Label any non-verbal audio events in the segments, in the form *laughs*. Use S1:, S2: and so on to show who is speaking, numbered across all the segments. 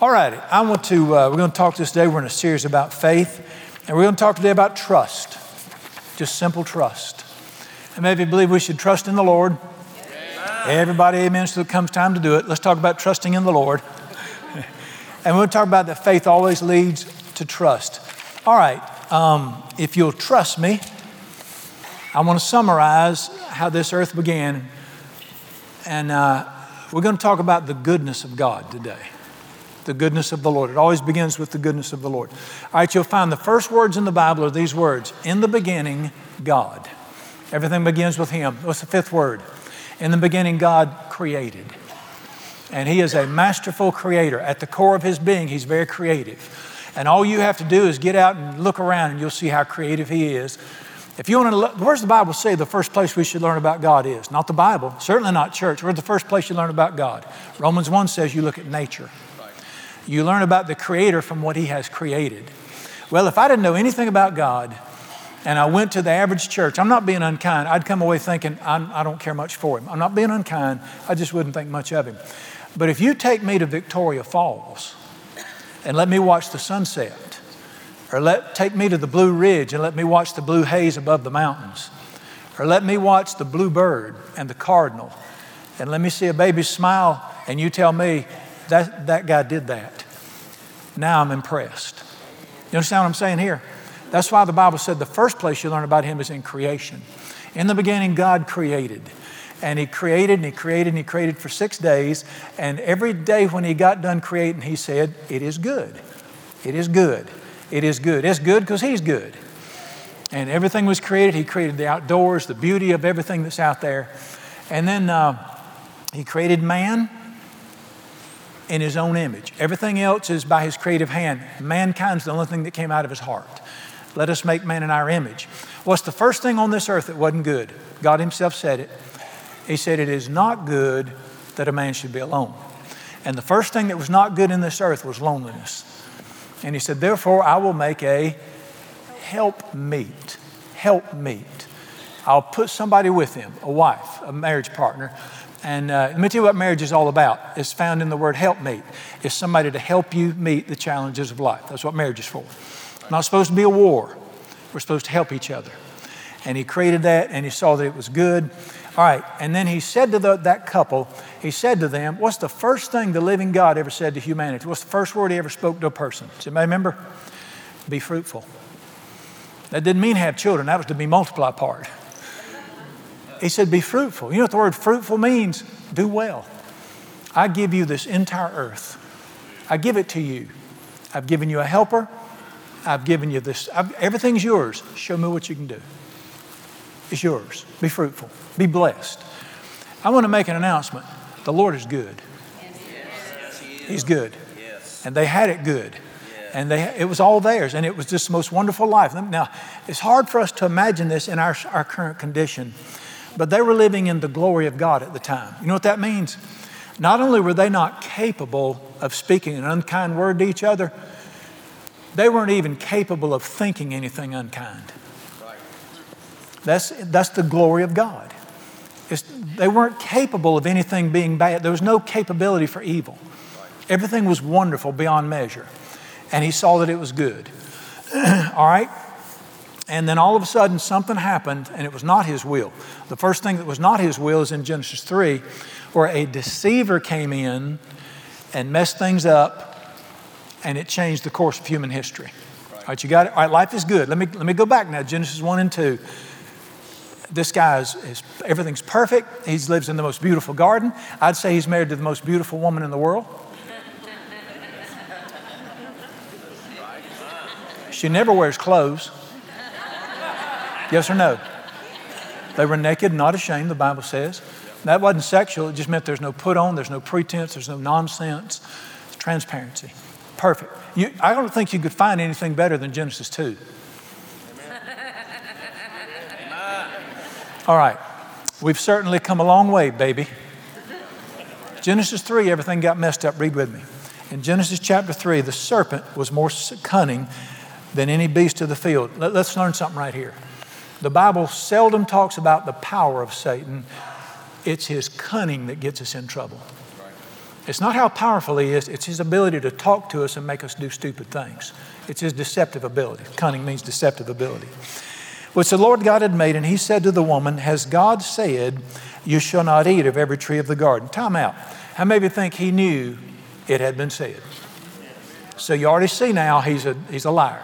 S1: All righty, I want to, uh, we're going to talk this day. We're in a series about faith, and we're going to talk today about trust, just simple trust. And maybe believe we should trust in the Lord. Amen. Everybody, amen. So it comes time to do it. Let's talk about trusting in the Lord. *laughs* and we'll talk about that faith always leads to trust. All right, um, if you'll trust me, I want to summarize how this earth began. And uh, we're going to talk about the goodness of God today the goodness of the Lord. It always begins with the goodness of the Lord. All right, you'll find the first words in the Bible are these words In the beginning, God. Everything begins with Him. What's the fifth word? In the beginning, God created. And He is a masterful creator. At the core of His being, He's very creative. And all you have to do is get out and look around, and you'll see how creative He is. If you want to look, where's the Bible say the first place we should learn about God is? Not the Bible, certainly not church. Where's the first place you learn about God? Romans 1 says you look at nature. You learn about the Creator from what He has created. Well, if I didn't know anything about God and I went to the average church, I'm not being unkind. I'd come away thinking, I'm, I do not care much for Him. I'm not being unkind. I just wouldn't think much of Him. But if you take me to Victoria Falls and let me watch the sunset, or let, take me to the Blue Ridge and let me watch the blue haze above the mountains, or let me watch the blue bird and the cardinal, and let me see a baby smile, and you tell me that, that guy did that. Now I'm impressed. You understand what I'm saying here? That's why the Bible said the first place you learn about Him is in creation. In the beginning, God created. And He created and He created and He created for six days. And every day when He got done creating, He said, It is good. It is good. It is good. It's good because He's good. And everything was created. He created the outdoors, the beauty of everything that's out there. And then uh, He created man in his own image. Everything else is by his creative hand. Mankind's the only thing that came out of his heart. Let us make man in our image. What's the first thing on this earth that wasn't good? God himself said it. He said, It is not good that a man should be alone. And the first thing that was not good in this earth was loneliness. And he said, Therefore, I will make a help meet. Help meet. I'll put somebody with him, a wife, a marriage partner, and uh, let me tell you what marriage is all about. It's found in the word helpmate. It's somebody to help you meet the challenges of life. That's what marriage is for. It's not supposed to be a war. We're supposed to help each other. And he created that and he saw that it was good. All right. And then he said to the, that couple, he said to them, What's the first thing the living God ever said to humanity? What's the first word he ever spoke to a person? Does anybody remember? Be fruitful. That didn't mean have children, that was to be multiply part. He said, Be fruitful. You know what the word fruitful means? Do well. I give you this entire earth. I give it to you. I've given you a helper. I've given you this. I've, everything's yours. Show me what you can do. It's yours. Be fruitful. Be blessed. I want to make an announcement. The Lord is good. He's good. And they had it good. And they, it was all theirs. And it was just the most wonderful life. Now, it's hard for us to imagine this in our, our current condition. But they were living in the glory of God at the time. You know what that means? Not only were they not capable of speaking an unkind word to each other, they weren't even capable of thinking anything unkind. That's, that's the glory of God. It's, they weren't capable of anything being bad. There was no capability for evil. Everything was wonderful beyond measure. And he saw that it was good. *clears throat* All right? And then all of a sudden, something happened, and it was not his will. The first thing that was not his will is in Genesis 3, where a deceiver came in and messed things up, and it changed the course of human history. All right, you got it? All right, life is good. Let me, let me go back now. Genesis 1 and 2. This guy is, is everything's perfect. He lives in the most beautiful garden. I'd say he's married to the most beautiful woman in the world. She never wears clothes. Yes or no? They were naked, not ashamed, the Bible says. That wasn't sexual, it just meant there's no put on, there's no pretense, there's no nonsense. It's transparency. Perfect. You, I don't think you could find anything better than Genesis 2. All right. We've certainly come a long way, baby. Genesis 3, everything got messed up. Read with me. In Genesis chapter 3, the serpent was more cunning than any beast of the field. Let, us learn something right here. The Bible seldom talks about the power of Satan, it's his cunning that gets us in trouble. It's not how powerful he is, it's his ability to talk to us and make us do stupid things. It's his deceptive ability. Cunning means deceptive ability. Which the Lord God had made, and he said to the woman, Has God said, You shall not eat of every tree of the garden? Time out. How many of you think he knew it had been said? So you already see now he's a, he's a liar.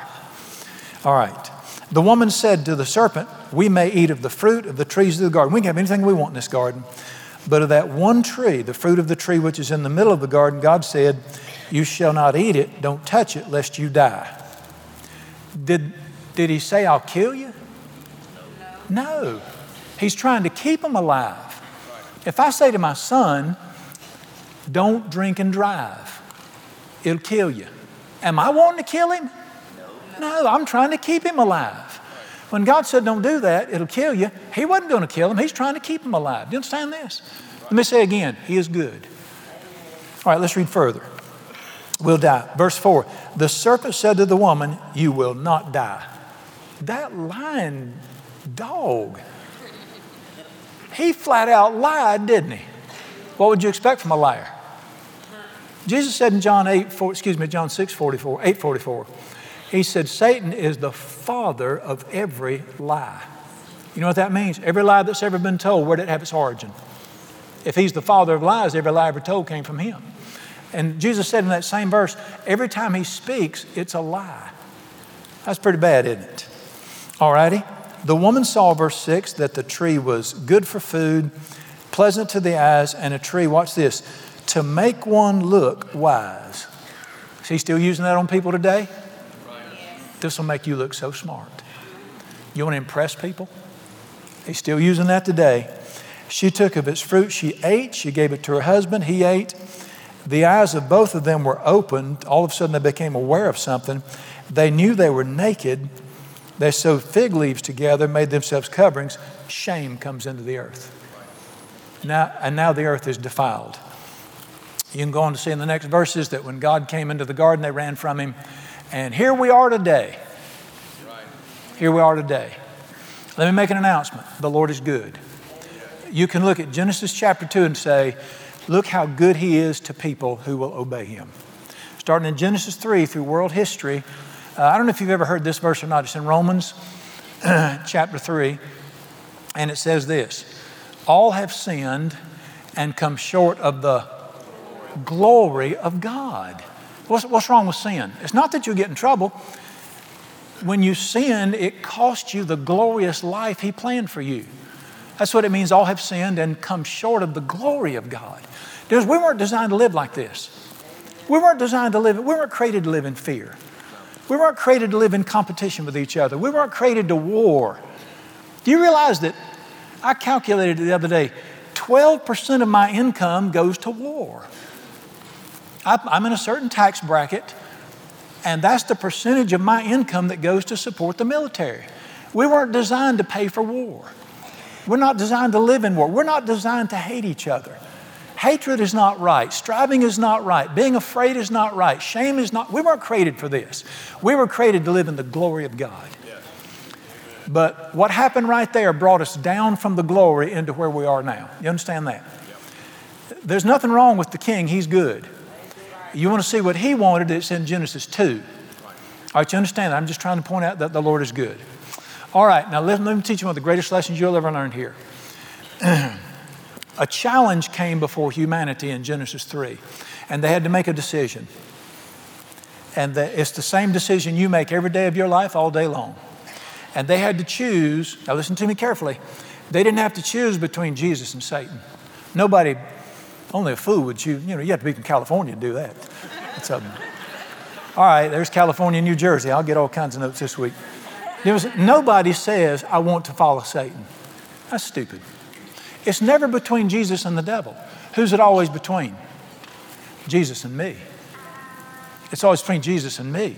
S1: All right. The woman said to the serpent, We may eat of the fruit of the trees of the garden. We can have anything we want in this garden. But of that one tree, the fruit of the tree which is in the middle of the garden, God said, You shall not eat it, don't touch it, lest you die. Did, did he say, I'll kill you? No. He's trying to keep them alive. If I say to my son, Don't drink and drive, it'll kill you. Am I wanting to kill him? No, I'm trying to keep him alive. When God said, Don't do that, it'll kill you, He wasn't going to kill him. He's trying to keep him alive. Do you understand this? Let me say again He is good. All right, let's read further. We'll die. Verse 4 The serpent said to the woman, You will not die. That lying dog, he flat out lied, didn't he? What would you expect from a liar? Jesus said in John 8, 4, excuse me, John 6, 44, 8, 44, he said, Satan is the father of every lie. You know what that means? Every lie that's ever been told, where did it have its origin? If he's the father of lies, every lie ever told came from him. And Jesus said in that same verse, every time he speaks, it's a lie. That's pretty bad, isn't it? All righty. The woman saw, verse 6, that the tree was good for food, pleasant to the eyes, and a tree, watch this, to make one look wise. Is he still using that on people today? This will make you look so smart. You want to impress people? He's still using that today. She took of its fruit, she ate, she gave it to her husband, he ate. The eyes of both of them were opened. All of a sudden, they became aware of something. They knew they were naked. They sewed fig leaves together, made themselves coverings. Shame comes into the earth. Now, and now the earth is defiled. You can go on to see in the next verses that when God came into the garden, they ran from him. And here we are today. Here we are today. Let me make an announcement. The Lord is good. You can look at Genesis chapter 2 and say, Look how good He is to people who will obey Him. Starting in Genesis 3 through world history, uh, I don't know if you've ever heard this verse or not. It's in Romans *clears throat* chapter 3, and it says this All have sinned and come short of the glory of God. What's, what's wrong with sin? It's not that you get in trouble. When you sin, it costs you the glorious life He planned for you. That's what it means all have sinned and come short of the glory of God. Because we weren't designed to live like this. We weren't designed to live, we weren't created to live in fear. We weren't created to live in competition with each other. We weren't created to war. Do you realize that I calculated the other day 12% of my income goes to war? I'm in a certain tax bracket, and that's the percentage of my income that goes to support the military. We weren't designed to pay for war. We're not designed to live in war. We're not designed to hate each other. Hatred is not right. Striving is not right. Being afraid is not right. Shame is not. We weren't created for this. We were created to live in the glory of God. But what happened right there brought us down from the glory into where we are now. You understand that? There's nothing wrong with the king, he's good. You want to see what he wanted, it's in Genesis 2. All right, you understand? I'm just trying to point out that the Lord is good. All right, now let, let me teach you one of the greatest lessons you'll ever learn here. *clears throat* a challenge came before humanity in Genesis 3, and they had to make a decision. And the, it's the same decision you make every day of your life, all day long. And they had to choose, now listen to me carefully, they didn't have to choose between Jesus and Satan. Nobody only a fool would choose, you know, you have to be from California to do that. Um, all right, there's California New Jersey. I'll get all kinds of notes this week. There Was, nobody says, I want to follow Satan. That's stupid. It's never between Jesus and the devil. Who's it always between? Jesus and me. It's always between Jesus and me.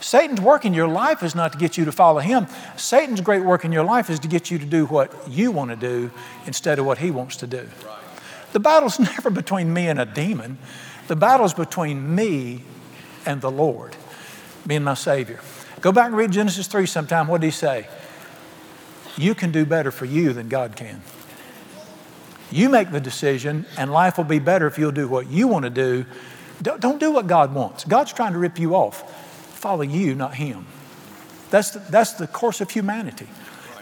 S1: Satan's work in your life is not to get you to follow him. Satan's great work in your life is to get you to do what you want to do instead of what he wants to do. Right. The battle's *laughs* never between me and a demon. The battle's between me and the Lord, me and my Savior. Go back and read Genesis 3 sometime. What did he say? You can do better for you than God can. You make the decision, and life will be better if you'll do what you want to do. Don't, don't do what God wants. God's trying to rip you off. Follow you, not Him. That's the, that's the course of humanity.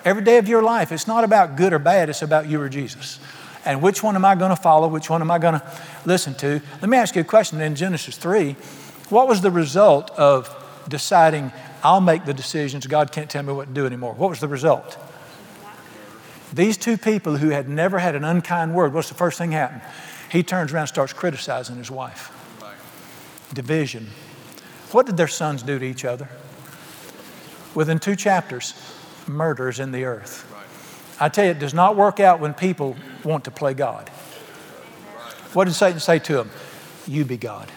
S1: Every day of your life, it's not about good or bad, it's about you or Jesus. And which one am I going to follow? Which one am I going to listen to? Let me ask you a question in Genesis 3. What was the result of deciding, I'll make the decisions, God can't tell me what to do anymore? What was the result? These two people who had never had an unkind word, what's the first thing happen? He turns around and starts criticizing his wife. Division. What did their sons do to each other? Within two chapters, murders in the earth. I tell you, it does not work out when people want to play God. What did Satan say to him? You be God.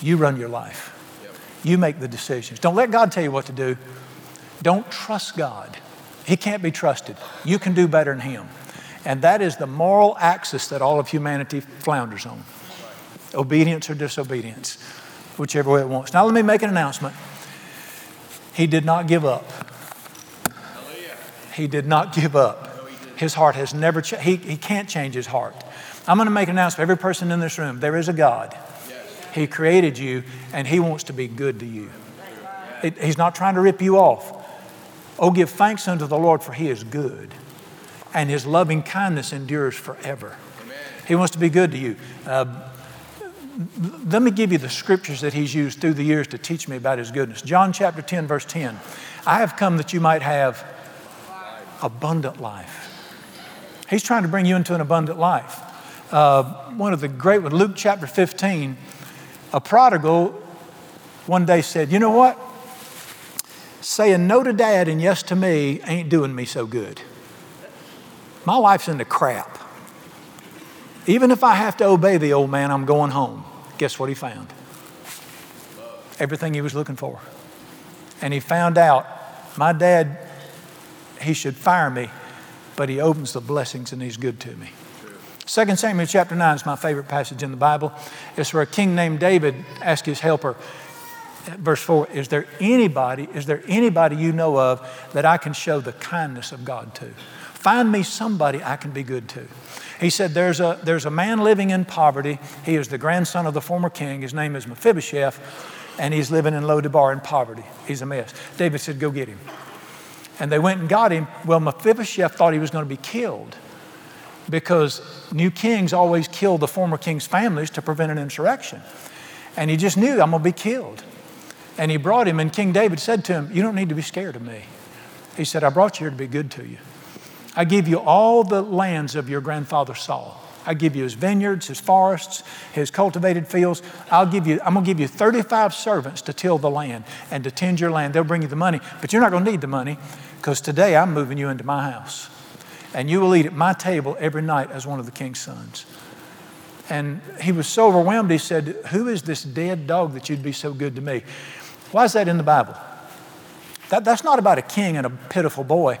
S1: You run your life. You make the decisions. Don't let God tell you what to do. Don't trust God. He can't be trusted. You can do better than Him. And that is the moral axis that all of humanity flounders on obedience or disobedience, whichever way it wants. Now, let me make an announcement. He did not give up. He did not give up. His heart has never changed. He, he can't change his heart. I'm going to make an announcement. Every person in this room, there is a God. He created you, and He wants to be good to you. He's not trying to rip you off. Oh, give thanks unto the Lord, for He is good, and His loving kindness endures forever. He wants to be good to you. Uh, let me give you the scriptures that He's used through the years to teach me about His goodness. John chapter 10, verse 10. I have come that you might have abundant life. He's trying to bring you into an abundant life. Uh, one of the great ones, Luke chapter 15, a prodigal one day said, You know what? Saying no to dad and yes to me ain't doing me so good. My life's in the crap. Even if I have to obey the old man, I'm going home. Guess what he found? Everything he was looking for. And he found out my dad, he should fire me, but he opens the blessings and he's good to me. 2 Samuel chapter 9 is my favorite passage in the Bible. It's where a king named David asked his helper, verse 4, is there anybody, is there anybody you know of that I can show the kindness of God to? Find me somebody I can be good to. He said, there's a, there's a man living in poverty. He is the grandson of the former king. His name is Mephibosheth, and he's living in Lo-debar in poverty. He's a mess. David said, Go get him. And they went and got him. Well, Mephibosheth thought he was going to be killed because new kings always kill the former king's families to prevent an insurrection. And he just knew, I'm going to be killed. And he brought him, and King David said to him, You don't need to be scared of me. He said, I brought you here to be good to you. I give you all the lands of your grandfather Saul. I give you his vineyards, his forests, his cultivated fields. I'll give you, I'm going to give you 35 servants to till the land and to tend your land. They'll bring you the money, but you're not going to need the money because today I'm moving you into my house and you will eat at my table every night as one of the king's sons. And he was so overwhelmed, he said, Who is this dead dog that you'd be so good to me? Why is that in the Bible? That, that's not about a king and a pitiful boy.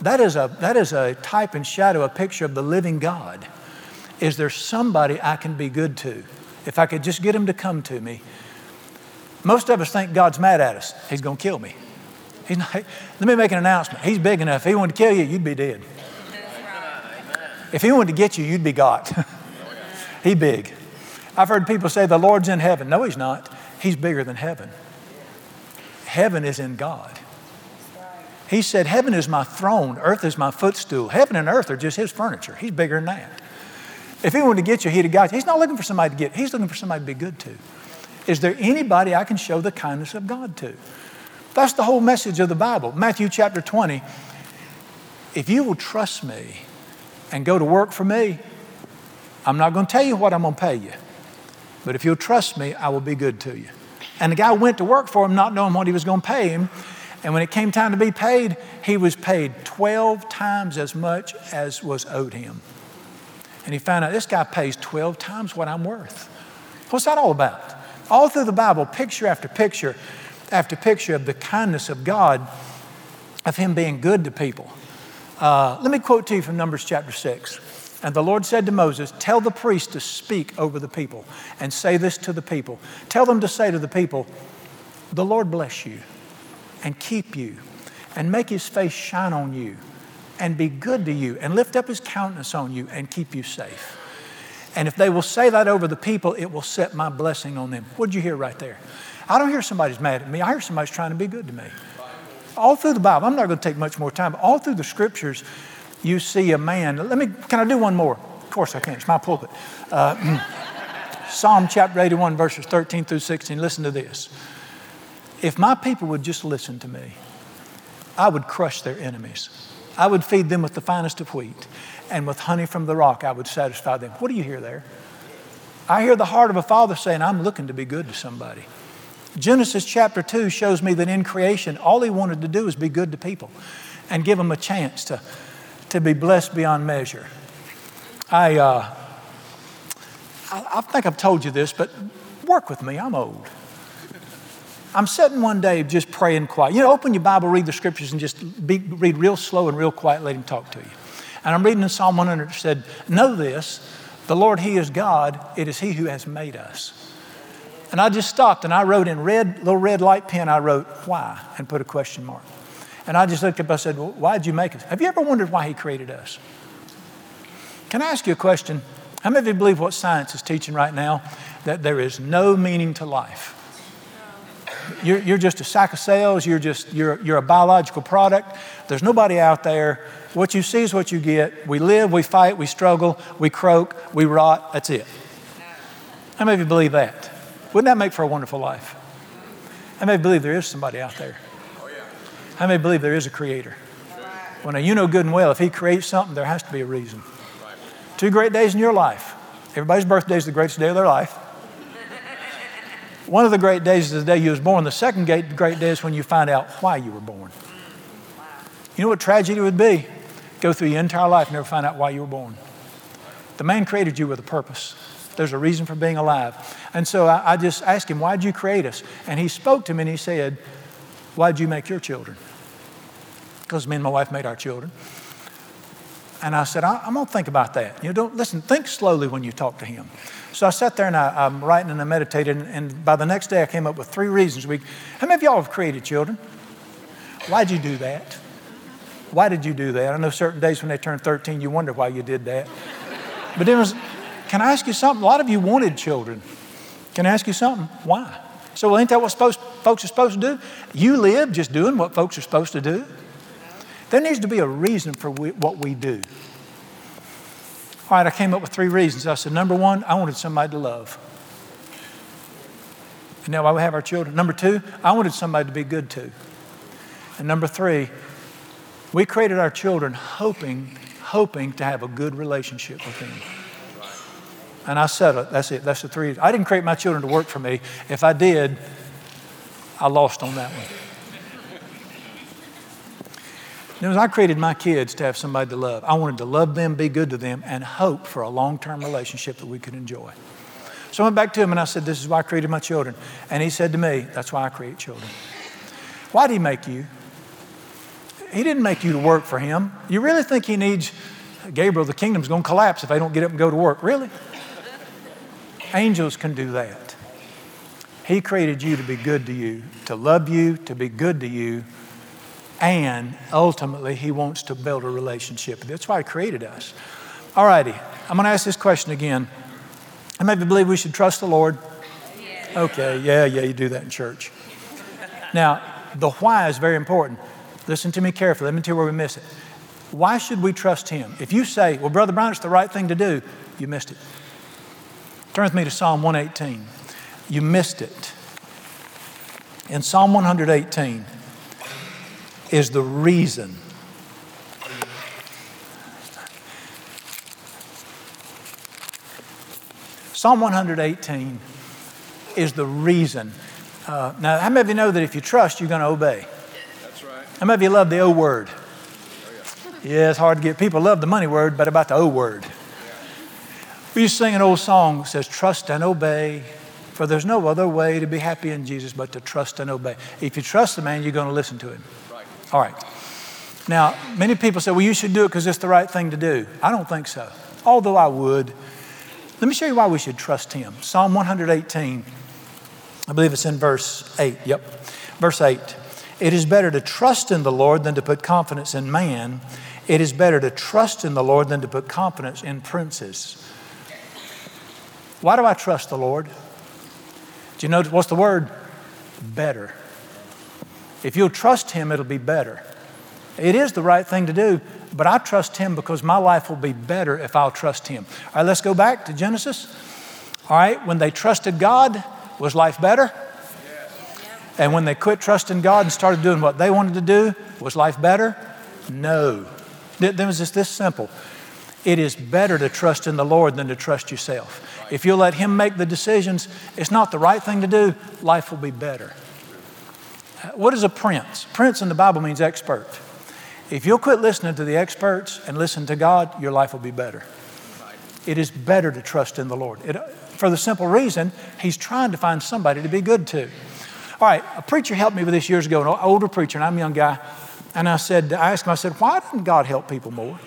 S1: That is, a, that is a type and shadow, a picture of the living God. Is there somebody I can be good to? If I could just get him to come to me. Most of us think God's mad at us. He's going to kill me. He's not, let me make an announcement. He's big enough. If he wanted to kill you, you'd be dead. If he wanted to get you, you'd be got. *laughs* he big. I've heard people say the Lord's in heaven. No, he's not. He's bigger than heaven. Heaven is in God. He said, Heaven is my throne, earth is my footstool. Heaven and earth are just his furniture. He's bigger than that. If he wanted to get you, he'd have got you. He's not looking for somebody to get, he's looking for somebody to be good to. Is there anybody I can show the kindness of God to? That's the whole message of the Bible. Matthew chapter 20. If you will trust me, and go to work for me, I'm not going to tell you what I'm going to pay you. But if you'll trust me, I will be good to you. And the guy went to work for him not knowing what he was going to pay him. And when it came time to be paid, he was paid 12 times as much as was owed him. And he found out this guy pays 12 times what I'm worth. What's that all about? All through the Bible, picture after picture after picture of the kindness of God, of Him being good to people. Uh, let me quote to you from Numbers chapter 6. And the Lord said to Moses, Tell the priest to speak over the people and say this to the people. Tell them to say to the people, The Lord bless you and keep you and make his face shine on you and be good to you and lift up his countenance on you and keep you safe. And if they will say that over the people, it will set my blessing on them. What did you hear right there? I don't hear somebody's mad at me. I hear somebody's trying to be good to me. All through the Bible, I'm not going to take much more time, all through the scriptures, you see a man. Let me, can I do one more? Of course I can. It's my pulpit. Uh, *clears throat* Psalm chapter 81, verses 13 through 16. Listen to this. If my people would just listen to me, I would crush their enemies. I would feed them with the finest of wheat, and with honey from the rock, I would satisfy them. What do you hear there? I hear the heart of a father saying, I'm looking to be good to somebody. Genesis chapter 2 shows me that in creation, all he wanted to do was be good to people and give them a chance to, to be blessed beyond measure. I, uh, I, I think I've told you this, but work with me, I'm old. I'm sitting one day just praying quiet. You know, open your Bible, read the scriptures, and just be, read real slow and real quiet, let Him talk to you. And I'm reading in Psalm 100, it said, Know this, the Lord, He is God, it is He who has made us. And I just stopped and I wrote in red, little red light pen, I wrote, Why? and put a question mark. And I just looked up, and I said, well, Why'd you make us? Have you ever wondered why He created us? Can I ask you a question? How many of you believe what science is teaching right now? That there is no meaning to life. You're, you're just a sack of cells. You're just you're, you're a biological product. There's nobody out there. What you see is what you get. We live, we fight, we struggle, we croak, we rot. That's it. How many of you believe that? Wouldn't that make for a wonderful life? I may believe there is somebody out there? I may believe there is a creator? Well, now you know good and well if he creates something, there has to be a reason. Two great days in your life. Everybody's birthday is the greatest day of their life. One of the great days is the day you was born. The second great, day is when you find out why you were born. You know what tragedy would be? Go through your entire life and never find out why you were born. The man created you with a purpose. There's a reason for being alive. And so I, I just asked him, Why'd you create us? And he spoke to me and he said, Why'd you make your children? Because me and my wife made our children. And I said, I, am going to think about that. You know, don't listen, think slowly when you talk to him. So I sat there and I, am writing and I meditated, and, and, by the next day I came up with three reasons. We, how many of y'all have created children? Why'd you do that? Why did you do that? I know certain days when they turn 13, you wonder why you did that. But then was, can I ask you something? A lot of you wanted children. Can I ask you something? Why? So, well, ain't that what supposed, folks are supposed to do? You live just doing what folks are supposed to do. There needs to be a reason for we, what we do. All right, I came up with three reasons. I said, number one, I wanted somebody to love. And now I have our children. Number two, I wanted somebody to be good to. And number three, we created our children hoping, hoping to have a good relationship with them. And I said it. That's it. That's the three. I didn't create my children to work for me. If I did, I lost on that one. As I created my kids to have somebody to love. I wanted to love them, be good to them, and hope for a long term relationship that we could enjoy. So I went back to him and I said, This is why I created my children. And he said to me, That's why I create children. Why did he make you? He didn't make you to work for him. You really think he needs Gabriel, the kingdom's going to collapse if they don't get up and go to work? Really? Angels can do that. He created you to be good to you, to love you, to be good to you, and ultimately, He wants to build a relationship. That's why He created us. All righty, I'm going to ask this question again. I maybe believe we should trust the Lord. Okay, yeah, yeah, you do that in church. Now, the why is very important. Listen to me carefully. Let me tell you where we miss it. Why should we trust Him? If you say, well, Brother Brown, it's the right thing to do, you missed it. Turn with me to Psalm 118. You missed it. In Psalm 118, is the reason. Psalm 118 is the reason. Uh, now, how many of you know that if you trust, you're going to obey?
S2: That's right.
S1: How many of you love the O word? Oh, yeah. yeah, it's hard to get. People love the money word, but about the O word. We used to sing an old song that says, Trust and obey, for there's no other way to be happy in Jesus but to trust and obey. If you trust the man, you're going to listen to him. All right. Now, many people say, well, you should do it because it's the right thing to do. I don't think so, although I would. Let me show you why we should trust Him. Psalm 118, I believe it's in verse 8. Yep. Verse 8. It is better to trust in the Lord than to put confidence in man. It is better to trust in the Lord than to put confidence in princes. Why do I trust the Lord? Do you know what's the word? Better. If you'll trust Him, it'll be better. It is the right thing to do, but I trust Him because my life will be better if I'll trust Him. All right, let's go back to Genesis. All right, when they trusted God, was life better? And when they quit trusting God and started doing what they wanted to do, was life better? No. It was just this simple. It is better to trust in the Lord than to trust yourself. If you'll let Him make the decisions, it's not the right thing to do, life will be better. What is a prince? Prince in the Bible means expert. If you'll quit listening to the experts and listen to God, your life will be better. It is better to trust in the Lord. It, for the simple reason, He's trying to find somebody to be good to. All right, a preacher helped me with this years ago, an older preacher, and I'm a young guy. And I said, I asked him, I said, why doesn't God help people more?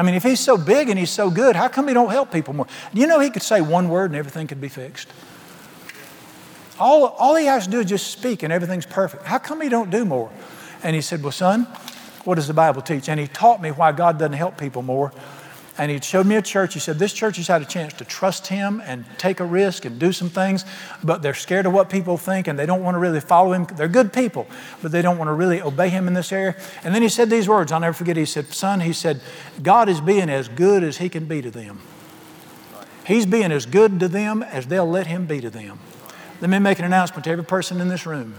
S1: I mean, if he's so big and he's so good, how come he don't help people more? You know, he could say one word and everything could be fixed. All, all he has to do is just speak and everything's perfect. How come he don't do more? And he said, well, son, what does the Bible teach? And he taught me why God doesn't help people more. And he showed me a church. He said, This church has had a chance to trust him and take a risk and do some things, but they're scared of what people think and they don't want to really follow him. They're good people, but they don't want to really obey him in this area. And then he said these words I'll never forget. He said, Son, he said, God is being as good as he can be to them. He's being as good to them as they'll let him be to them. Let me make an announcement to every person in this room.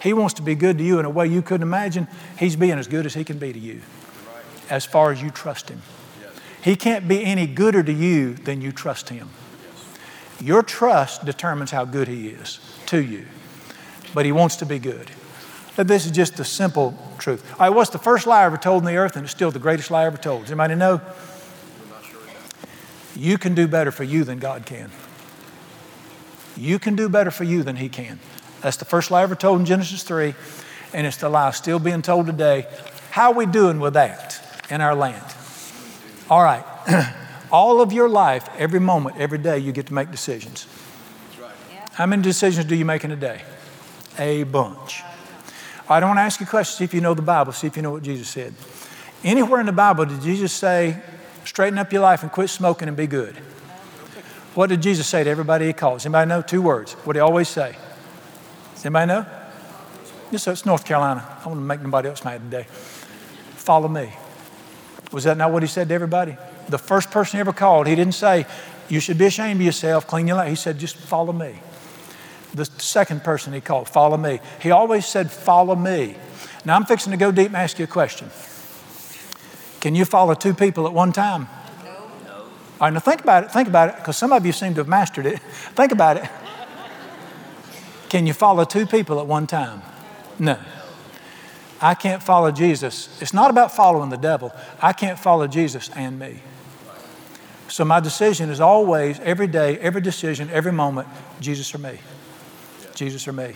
S1: He wants to be good to you in a way you couldn't imagine. He's being as good as he can be to you as far as you trust him. He can't be any gooder to you than you trust Him. Your trust determines how good He is to you, but He wants to be good. This is just the simple truth. All right, what's the first lie ever told in the earth, and it's still the greatest lie ever told? Does anybody know? You can do better for you than God can. You can do better for you than He can. That's the first lie ever told in Genesis 3, and it's the lie still being told today. How are we doing with that in our land? All right. *clears throat* All of your life, every moment, every day, you get to make decisions. Right. How many decisions do you make in a day? A bunch. I don't want to ask you questions. See if you know the Bible. See if you know what Jesus said. Anywhere in the Bible did Jesus say, straighten up your life and quit smoking and be good? What did Jesus say to everybody he calls? Anybody know? Two words. What did he always say? Does anybody know? Yes, it's North Carolina. I want to make nobody else mad today. Follow me. Was that not what he said to everybody? The first person he ever called, he didn't say, You should be ashamed of yourself, clean your life. He said, Just follow me. The second person he called, Follow me. He always said, Follow me. Now I'm fixing to go deep and ask you a question. Can you follow two people at one time? No. All right, now think about it. Think about it, because some of you seem to have mastered it. *laughs* think about it. Can you follow two people at one time? No. I can't follow Jesus. It's not about following the devil. I can't follow Jesus and me. So my decision is always, every day, every decision, every moment, Jesus or me. Jesus or me.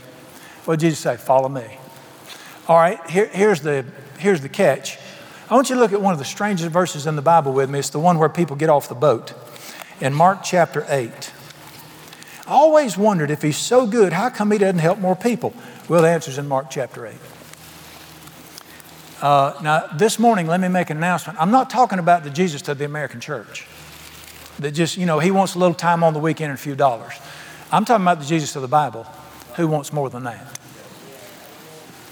S1: What did Jesus say? Follow me. All right, here, here's, the, here's the catch. I want you to look at one of the strangest verses in the Bible with me. It's the one where people get off the boat. In Mark chapter 8. I always wondered if he's so good, how come he doesn't help more people? Well, the answer's in Mark chapter 8. Uh, now, this morning, let me make an announcement. I'm not talking about the Jesus of the American church that just, you know, he wants a little time on the weekend and a few dollars. I'm talking about the Jesus of the Bible who wants more than that.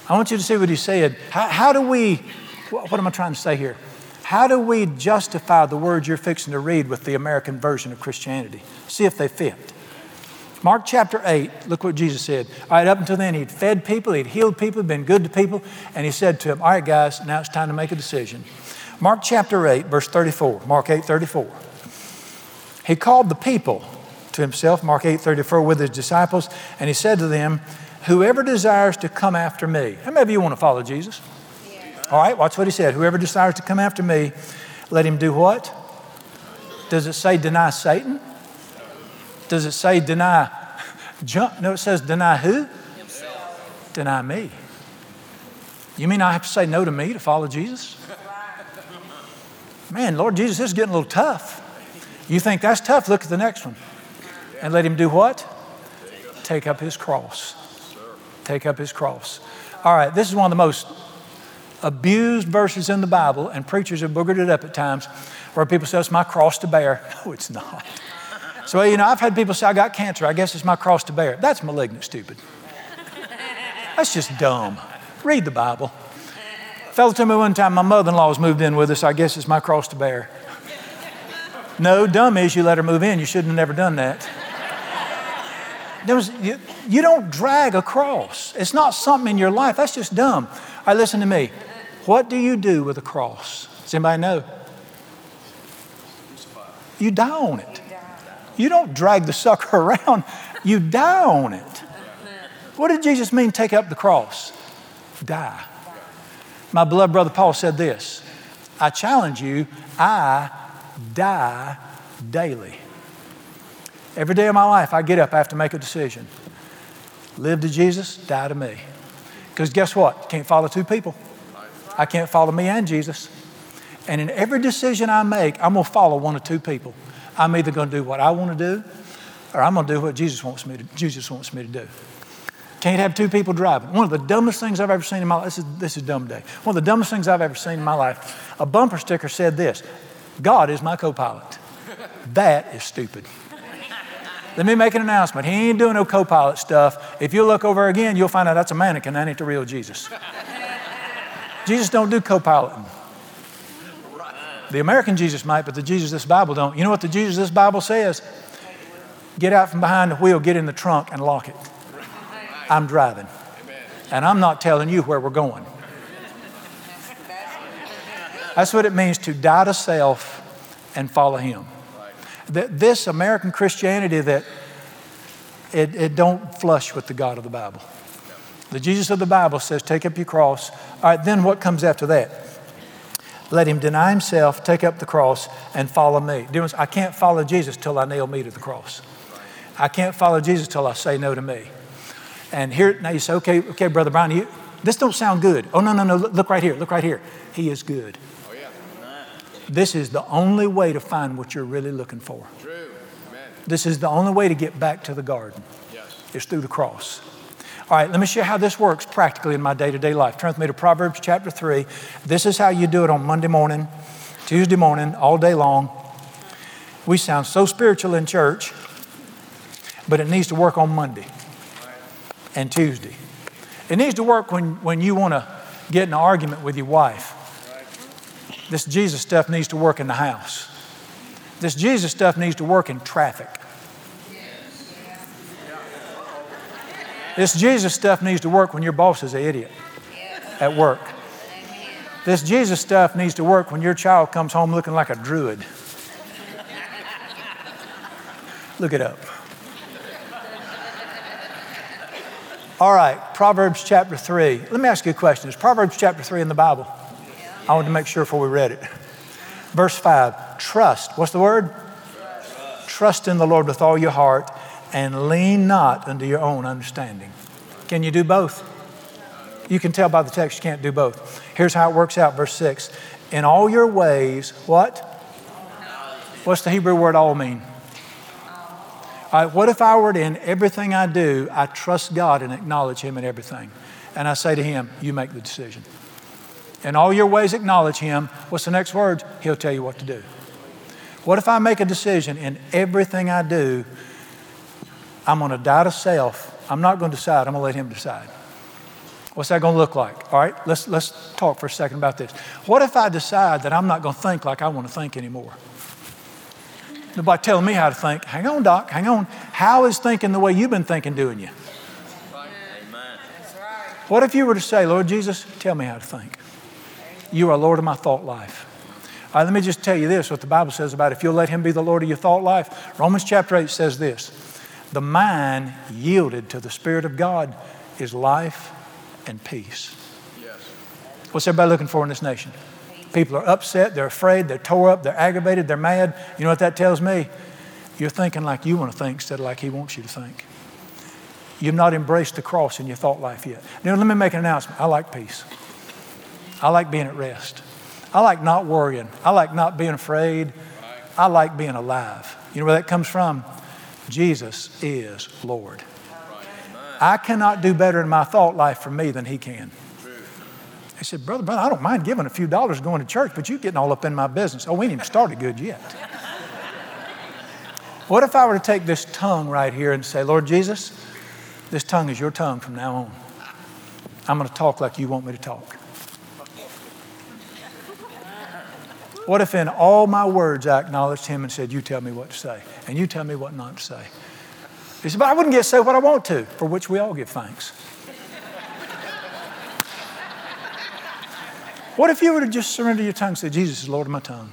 S1: I want you to see what he said. How, how do we, what, what am I trying to say here? How do we justify the words you're fixing to read with the American version of Christianity? See if they fit. Mark chapter 8, look what Jesus said. All right, up until then, he'd fed people, he'd healed people, been good to people, and he said to them, All right, guys, now it's time to make a decision. Mark chapter 8, verse 34. Mark 8, 34. He called the people to himself, Mark 8, 34, with his disciples, and he said to them, Whoever desires to come after me. How many of you want to follow Jesus? Yeah. All right, watch what he said. Whoever desires to come after me, let him do what? Does it say deny Satan? Does it say deny jump? No, it says deny who? Himself. Deny me. You mean I have to say no to me to follow Jesus? Man, Lord Jesus, this is getting a little tough. You think that's tough? Look at the next one. And let him do what? Take up his cross. Take up his cross. All right, this is one of the most abused verses in the Bible, and preachers have boogered it up at times, where people say, It's my cross to bear. *laughs* No, it's not. So, you know, I've had people say, I got cancer. I guess it's my cross to bear. That's malignant, stupid. That's just dumb. Read the Bible. A fellow told me one time, my mother in law was moved in with us. I guess it's my cross to bear. No, dumb is you let her move in. You shouldn't have never done that. Was, you, you don't drag a cross. It's not something in your life. That's just dumb. All right, listen to me. What do you do with a cross? Does anybody know? You die on it. You don't drag the sucker *laughs* around, you die on it. What did Jesus mean, take up the cross? Die. My beloved brother Paul said this I challenge you, I die daily. Every day of my life, I get up, I have to make a decision. Live to Jesus, die to me. Because guess what? Can't follow two people. I can't follow me and Jesus. And in every decision I make, I'm going to follow one or two people. I'm either going to do what I want to do, or I'm going to do what Jesus wants me to. Jesus wants me to do. Can't have two people driving. One of the dumbest things I've ever seen in my life. This is, this is dumb day. One of the dumbest things I've ever seen in my life. A bumper sticker said this: "God is my co-pilot." That is stupid. Let me make an announcement. He ain't doing no co pilot stuff. If you look over again, you'll find out that's a mannequin. That ain't the real Jesus. Jesus don't do co piloting. The American Jesus might, but the Jesus of this Bible don't. You know what the Jesus of this Bible says? Get out from behind the wheel, get in the trunk, and lock it. I'm driving. And I'm not telling you where we're going. That's what it means to die to self and follow Him. This American Christianity that it, it don't flush with the God of the Bible. The Jesus of the Bible says, take up your cross. All right, then what comes after that? Let him deny himself, take up the cross, and follow me. I can't follow Jesus till I nail me to the cross. I can't follow Jesus till I say no to me. And here, now you say, okay, okay, Brother Brian, you, this don't sound good. Oh, no, no, no, look right here, look right here. He is good. Oh, yeah. This is the only way to find what you're really looking for. True. Amen. This is the only way to get back to the garden. Yes. It's through the cross. All right, let me show you how this works practically in my day to day life. Turn with me to Proverbs chapter 3. This is how you do it on Monday morning, Tuesday morning, all day long. We sound so spiritual in church, but it needs to work on Monday and Tuesday. It needs to work when, when you want to get in an argument with your wife. This Jesus stuff needs to work in the house. This Jesus stuff needs to work in traffic. This Jesus stuff needs to work when your boss is an idiot at work. This Jesus stuff needs to work when your child comes home looking like a druid. Look it up. All right, Proverbs chapter 3. Let me ask you a question. Is Proverbs chapter 3 in the Bible? I wanted to make sure before we read it. Verse 5 Trust. What's the word? Trust, Trust in the Lord with all your heart and lean not unto your own understanding. Can you do both? You can tell by the text you can't do both. Here's how it works out, verse 6. In all your ways, what? What's the Hebrew word all mean? All right, what if I were to, in everything I do, I trust God and acknowledge Him in everything? And I say to Him, You make the decision. In all your ways, acknowledge Him. What's the next word? He'll tell you what to do. What if I make a decision in everything I do I'm going to die to self. I'm not going to decide. I'm going to let him decide. What's that going to look like? All right, let's, let's talk for a second about this. What if I decide that I'm not going to think like I want to think anymore? Nobody telling me how to think. Hang on, Doc, hang on. How is thinking the way you've been thinking doing you? Amen. What if you were to say, Lord Jesus, tell me how to think? You are Lord of my thought life. All right, let me just tell you this what the Bible says about it. if you'll let Him be the Lord of your thought life. Romans chapter 8 says this the mind yielded to the Spirit of God is life and peace. Yes. What's everybody looking for in this nation? People are upset, they're afraid, they're tore up, they're aggravated, they're mad. You know what that tells me? You're thinking like you want to think instead of like He wants you to think. You've not embraced the cross in your thought life yet. Now, let me make an announcement. I like peace. I like being at rest. I like not worrying. I like not being afraid. I like being alive. You know where that comes from? Jesus is Lord. I cannot do better in my thought life for me than He can. He said, Brother, brother, I don't mind giving a few dollars going to church, but you're getting all up in my business. Oh, we ain't even started good yet. what if I were to take this tongue right here and say, Lord Jesus, this tongue is your tongue from now on. I'm going to talk like you want me to talk. What if in all my words I acknowledged him and said, You tell me what to say, and you tell me what not to say? He said, But I wouldn't get to say what I want to, for which we all give thanks. what if you were to just surrender your tongue and say, Jesus is Lord of my tongue?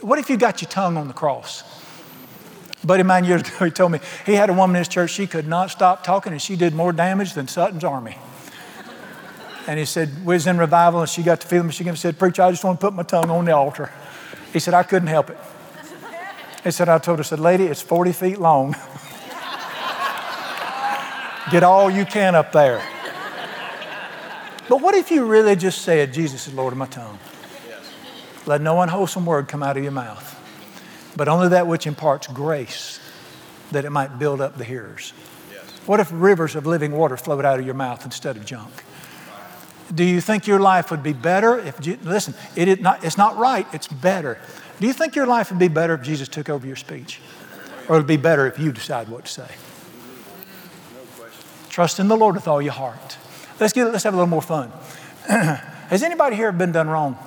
S1: What if you got your tongue on the cross? Buddy of mine *laughs* years ago, he told me he had a woman in his church, she could not stop talking, and she did more damage than Sutton's army. And he said, we was in revival, and she got to feeling, she came said, Preacher, I just want to put my tongue on the altar. He said, I couldn't help it. He said, I told her, I said, Lady, it's 40 feet long. Get all you can up there. But what if you really just said, Jesus is Lord of my tongue? Let no unwholesome word come out of your mouth, but only that which imparts grace, that it might build up the hearers. What if rivers of living water flowed out of your mouth instead of junk? Do you think your life would be better if, listen, it is not, it's not right, it's better. Do you think your life would be better if Jesus took over your speech? Or it would be better if you decide what to say? Trust in the Lord with all your heart. Let's, get, let's have a little more fun. *clears throat* Has anybody here been done wrong?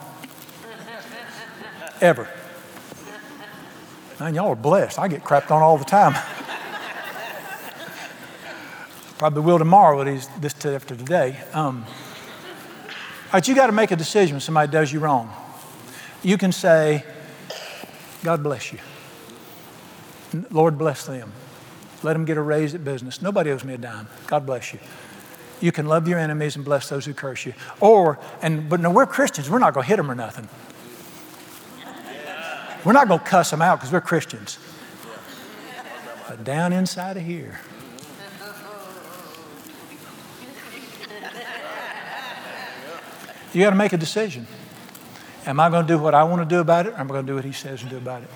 S1: Ever? Man, y'all are blessed. I get crapped on all the time. *laughs* Probably will tomorrow, but this after today. Um, but you got to make a decision when somebody does you wrong. You can say, God bless you. Lord bless them. Let them get a raise at business. Nobody owes me a dime. God bless you. You can love your enemies and bless those who curse you. Or, and but no, we're Christians. We're not going to hit them or nothing. We're not going to cuss them out because we're Christians. But down inside of here, You got to make a decision. Am I going to do what I want to do about it, or am I going to do what He says to do about it?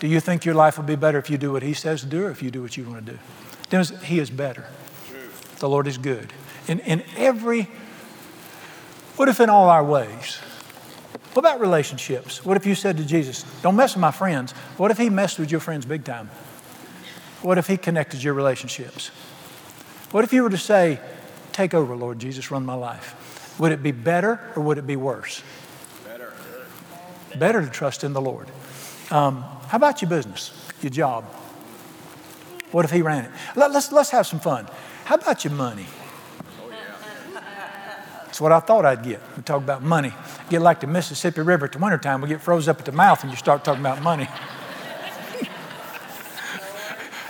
S1: Do you think your life will be better if you do what He says to do, or if you do what you want to do? He is better. The Lord is good. In, in every, what if in all our ways? What about relationships? What if you said to Jesus, Don't mess with my friends? What if He messed with your friends big time? What if He connected your relationships? What if you were to say, Take over, Lord Jesus, run my life? Would it be better or would it be worse? Better. Better to trust in the Lord. Um, how about your business, your job? What if he ran it? Let, us let's have some fun. How about your money? Oh, yeah. That's what I thought I'd get. We talk about money. Get like the Mississippi River at the wintertime. We get froze up at the mouth and you start talking about money. *laughs*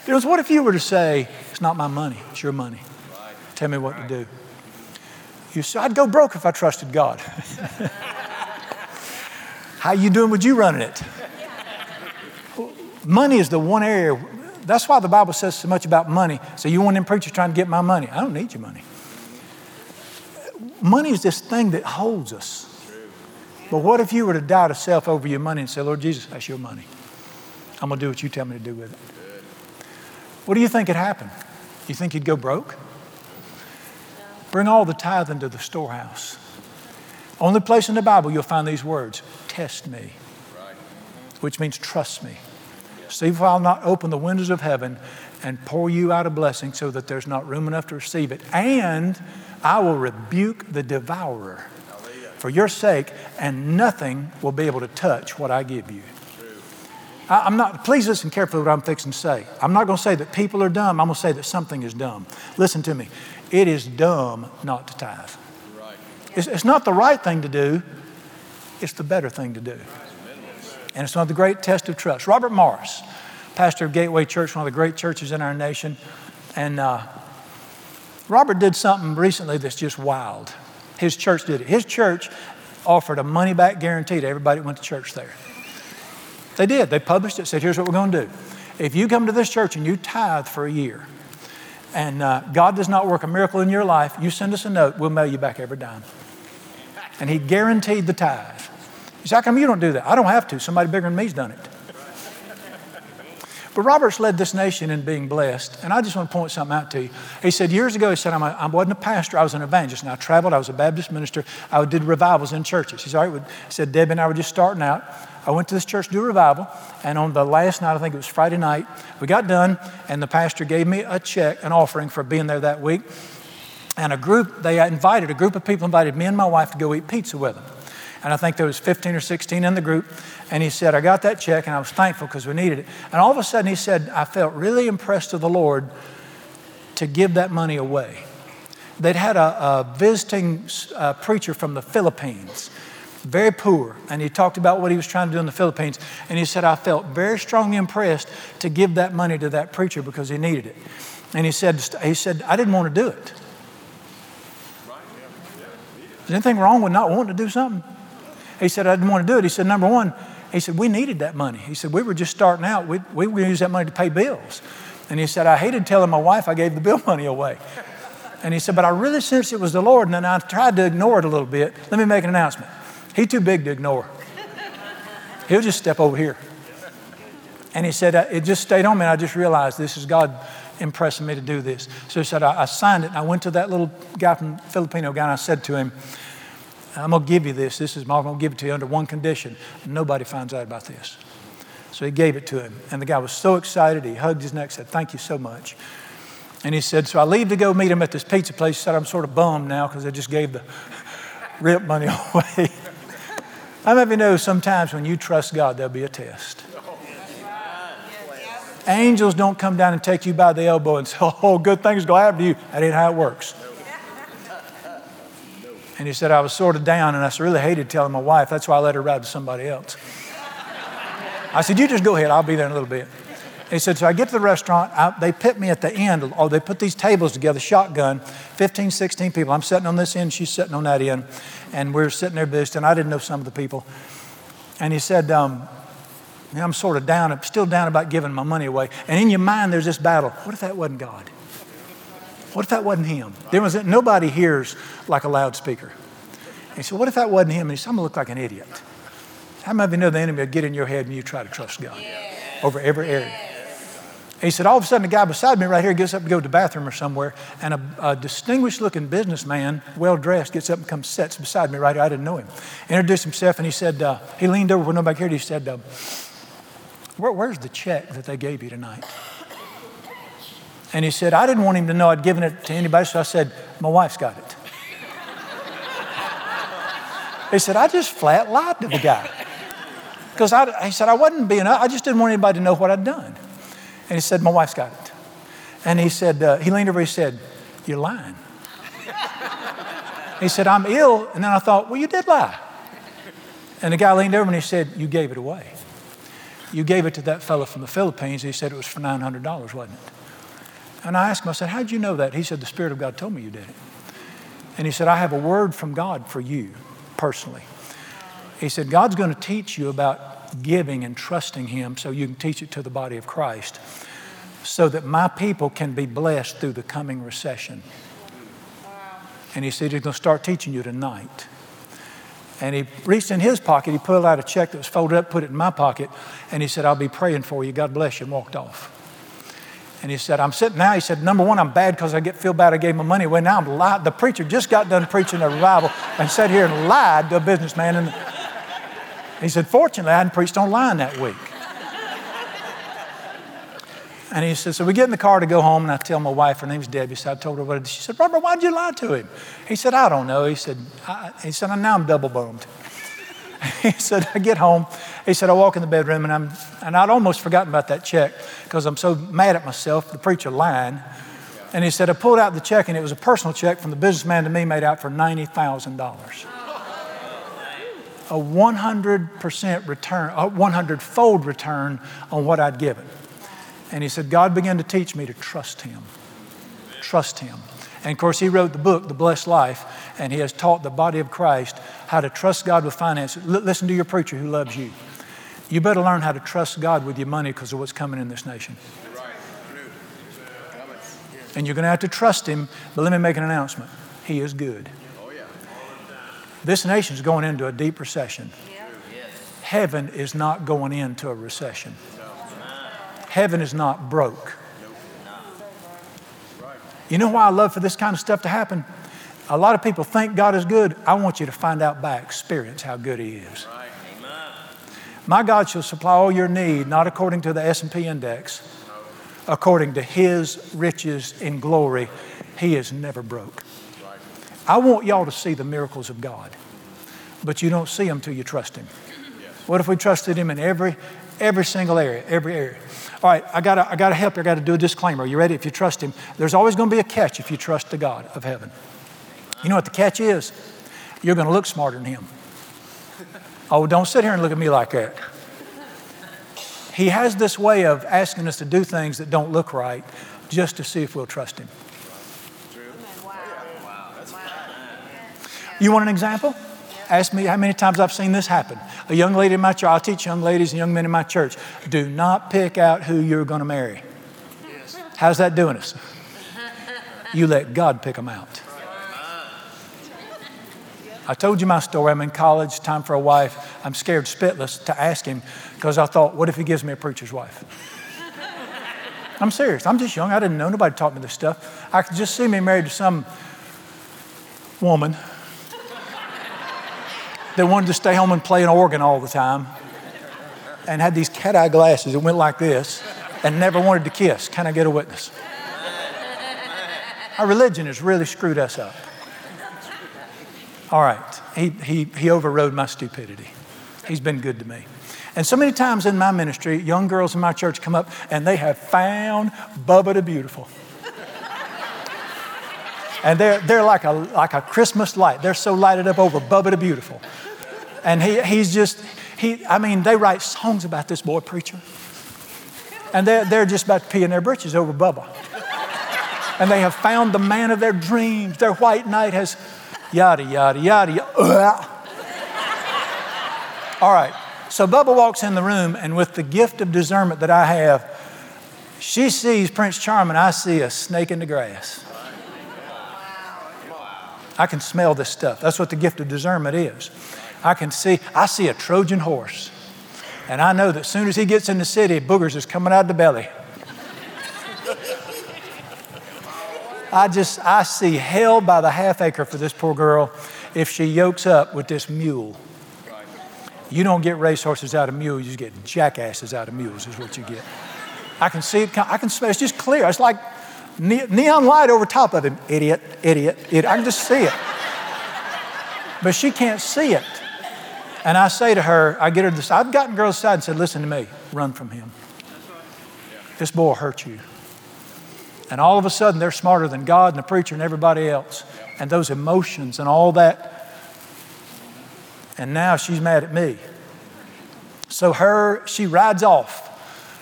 S1: know, what if you were to say, it's not my money, it's your money. Right. Tell me what right. to do. You say, I'd go broke if I trusted God. *laughs* How you doing with you running it? Money is the one area. That's why the Bible says so much about money. So you want them preachers trying to get my money. I don't need your money. Money is this thing that holds us. But what if you were to doubt self over your money and say, Lord Jesus, that's your money. I'm going to do what you tell me to do with it. What do you think would happen? You think you'd go broke? Bring all the tithe into the storehouse. Only place in the Bible you'll find these words test me, which means trust me. See if I'll not open the windows of heaven and pour you out a blessing so that there's not room enough to receive it. And I will rebuke the devourer for your sake, and nothing will be able to touch what I give you. I, am not, please listen carefully what I'm fixing to say. I'm not going to say that people are dumb. I'm going to say that something is dumb. Listen to me. It is dumb not to tithe. It's, it's not the right thing to do, it's the better thing to do. And it's one of the great tests of trust. Robert Morris, pastor of Gateway Church, one of the great churches in our nation, and uh, Robert did something recently that's just wild. His church did it. His church offered a money back guarantee to everybody that went to church there. They did. They published it, said, here's what we're going to do. If you come to this church and you tithe for a year, and uh, God does not work a miracle in your life, you send us a note, we'll mail you back every dime. And he guaranteed the tithe. He said, How come you don't do that? I don't have to. Somebody bigger than me's done it. But Robert's led this nation in being blessed. And I just want to point something out to you. He said, years ago, he said, I'm a, I wasn't a pastor, I was an evangelist. And I traveled, I was a Baptist minister. I did revivals in churches. He said, Debbie and I were just starting out. I went to this church do a revival. And on the last night, I think it was Friday night, we got done, and the pastor gave me a check, an offering for being there that week. And a group, they invited, a group of people invited me and my wife to go eat pizza with them. And I think there was 15 or 16 in the group. And he said, I got that check and I was thankful because we needed it. And all of a sudden he said, I felt really impressed with the Lord to give that money away. They'd had a, a visiting uh, preacher from the Philippines, very poor, and he talked about what he was trying to do in the Philippines. And he said, I felt very strongly impressed to give that money to that preacher because he needed it. And he said, he said I didn't want to do it. Is anything wrong with not wanting to do something? He said, I didn't want to do it. He said, number one, he said, we needed that money. He said, we were just starting out. We, we, we used that money to pay bills. And he said, I hated telling my wife I gave the bill *laughs* money away. And he said, but I really sensed it was the Lord. And then I tried to ignore it a little bit. Let me make an announcement. He's too big to ignore. He'll just step over here. And he said, uh, it just stayed on me. And I just realized this is God impressing me to do this. So he said, I, I signed it. And I went to that little guy from Filipino guy and I said to him, I'm going to give you this. This is my, I'm going to give it to you under one condition. Nobody finds out about this. So he gave it to him. And the guy was so excited. He hugged his neck, said, Thank you so much. And he said, So I leave to go meet him at this pizza place. He said, I'm sort of bummed now because I just gave the rip money *laughs* away. How many of you know sometimes when you trust God, there'll be a test? Angels don't come down and take you by the elbow and say, *laughs* Oh, good things to happen to you. That ain't how it works. And he said, I was sort of down and I really hated telling my wife. That's why I let her ride with somebody else. I said, You just go ahead. I'll be there in a little bit. He said, So I get to the restaurant. I, they put me at the end. Oh, they put these tables together, shotgun, 15, 16 people. I'm sitting on this end, she's sitting on that end. And we're sitting there visiting. I didn't know some of the people. And he said, um, I'm sort of down, I'm still down about giving my money away. And in your mind, there's this battle. What if that wasn't God? What if that wasn't him? There was, nobody hears like a loudspeaker. He said, What if that wasn't him? And he said, I'm to look like an idiot. How many of you know the enemy will get in your head and you try to trust God over every area? He said, All of a sudden, the guy beside me right here gets up to go to the bathroom or somewhere, and a, a distinguished looking businessman, well dressed, gets up and comes, sits beside me right here. I didn't know him. Introduced himself, and he said, uh, He leaned over when nobody cared. He said, uh, Where, Where's the check that they gave you tonight? And he said, I didn't want him to know I'd given it to anybody, so I said, My wife's got it. *laughs* he said, I just flat lied to the guy. Because he said, I wasn't being, I just didn't want anybody to know what I'd done. And he said, My wife's got it. And he said, uh, He leaned over, he said, You're lying. he said, I'm ill. And then I thought, Well, you did lie. And the guy leaned over and he said, You gave it away. You gave it to that fellow from the Philippines. He said it was for $900, wasn't it? And I asked him, I said, How'd you know that? He said, The Spirit of God told me you did it. And he said, I have a word from God for you personally. He said, God's going to teach you about giving and trusting Him so you can teach it to the body of Christ so that my people can be blessed through the coming recession. And he said, He's going to start teaching you tonight. And he reached in his pocket, he pulled out a check that was folded up, put it in my pocket, and he said, I'll be praying for you. God bless you, and walked off. And he said, I'm sitting now. He said, number one, I'm bad because I get feel bad I gave my money away. Now I'm lied. The preacher just got done preaching a revival and sat here and lied to a businessman. And he said, fortunately, I hadn't preached online that week. And he said, so we get in the car to go home, and I tell my wife, her name's Debbie, so I told her what She said, Robert, why'd you lie to him? He said, I don't know. He said, I, he said, now I'm double bummed. *laughs* he said, I get home. He said, I walk in the bedroom and I'm, and I'd almost forgotten about that check because I'm so mad at myself, the preacher lying. And he said, I pulled out the check and it was a personal check from the businessman to me made out for $90,000. A 100% return, a 100 fold return on what I'd given. And he said, God began to teach me to trust him. Trust him. And of course, he wrote the book, The Blessed Life, and he has taught the body of Christ how to trust God with finances. L- listen to your preacher who loves you. You better learn how to trust God with your money because of what's coming in this nation. And you're going to have to trust Him, but let me make an announcement. He is good. This nation is going into a deep recession. Heaven is not going into a recession. Heaven is not broke. You know why I love for this kind of stuff to happen? A lot of people think God is good. I want you to find out by experience how good He is. My God shall supply all your need, not according to the S&P index, according to His riches in glory. He is never broke. I want y'all to see the miracles of God, but you don't see them till you trust Him. What if we trusted Him in every, every single area, every area? All right, I gotta, I gotta help you. I gotta do a disclaimer. Are you ready? If you trust Him, there's always gonna be a catch if you trust the God of heaven. You know what the catch is? You're gonna look smarter than Him. Oh, don't sit here and look at me like that. He has this way of asking us to do things that don't look right just to see if we'll trust Him. You want an example? Ask me how many times I've seen this happen. A young lady in my church, I teach young ladies and young men in my church, do not pick out who you're going to marry. How's that doing us? You let God pick them out. I told you my story. I'm in college, time for a wife. I'm scared spitless to ask him because I thought, what if he gives me a preacher's wife? I'm serious. I'm just young. I didn't know. Nobody taught me this stuff. I could just see me married to some woman that wanted to stay home and play an organ all the time and had these cat eye glasses that went like this and never wanted to kiss. Can I get a witness? Our religion has really screwed us up. All right, he, he, he overrode my stupidity. He's been good to me. And so many times in my ministry, young girls in my church come up and they have found Bubba the Beautiful. And they're, they're like, a, like a Christmas light. They're so lighted up over Bubba the Beautiful. And he, he's just, he, I mean, they write songs about this boy preacher. And they're, they're just about to pee in their britches over Bubba. And they have found the man of their dreams. Their white knight has yada, yada, yada, yada. All right. So Bubba walks in the room, and with the gift of discernment that I have, she sees Prince Charming. I see a snake in the grass. I can smell this stuff. That's what the gift of discernment is. I can see, I see a Trojan horse. And I know that as soon as he gets in the city, boogers is coming out of the belly. I just, I see hell by the half acre for this poor girl if she yokes up with this mule. You don't get racehorses out of mules, you get jackasses out of mules, is what you get. I can see it, I can smell it's just clear. It's like neon light over top of him. Idiot, idiot, idiot. I can just see it. But she can't see it. And I say to her, I get her this, I've gotten girls aside and said, listen to me, run from him. This boy hurt you. And all of a sudden, they're smarter than God and the preacher and everybody else. And those emotions and all that. And now she's mad at me. So her, she rides off.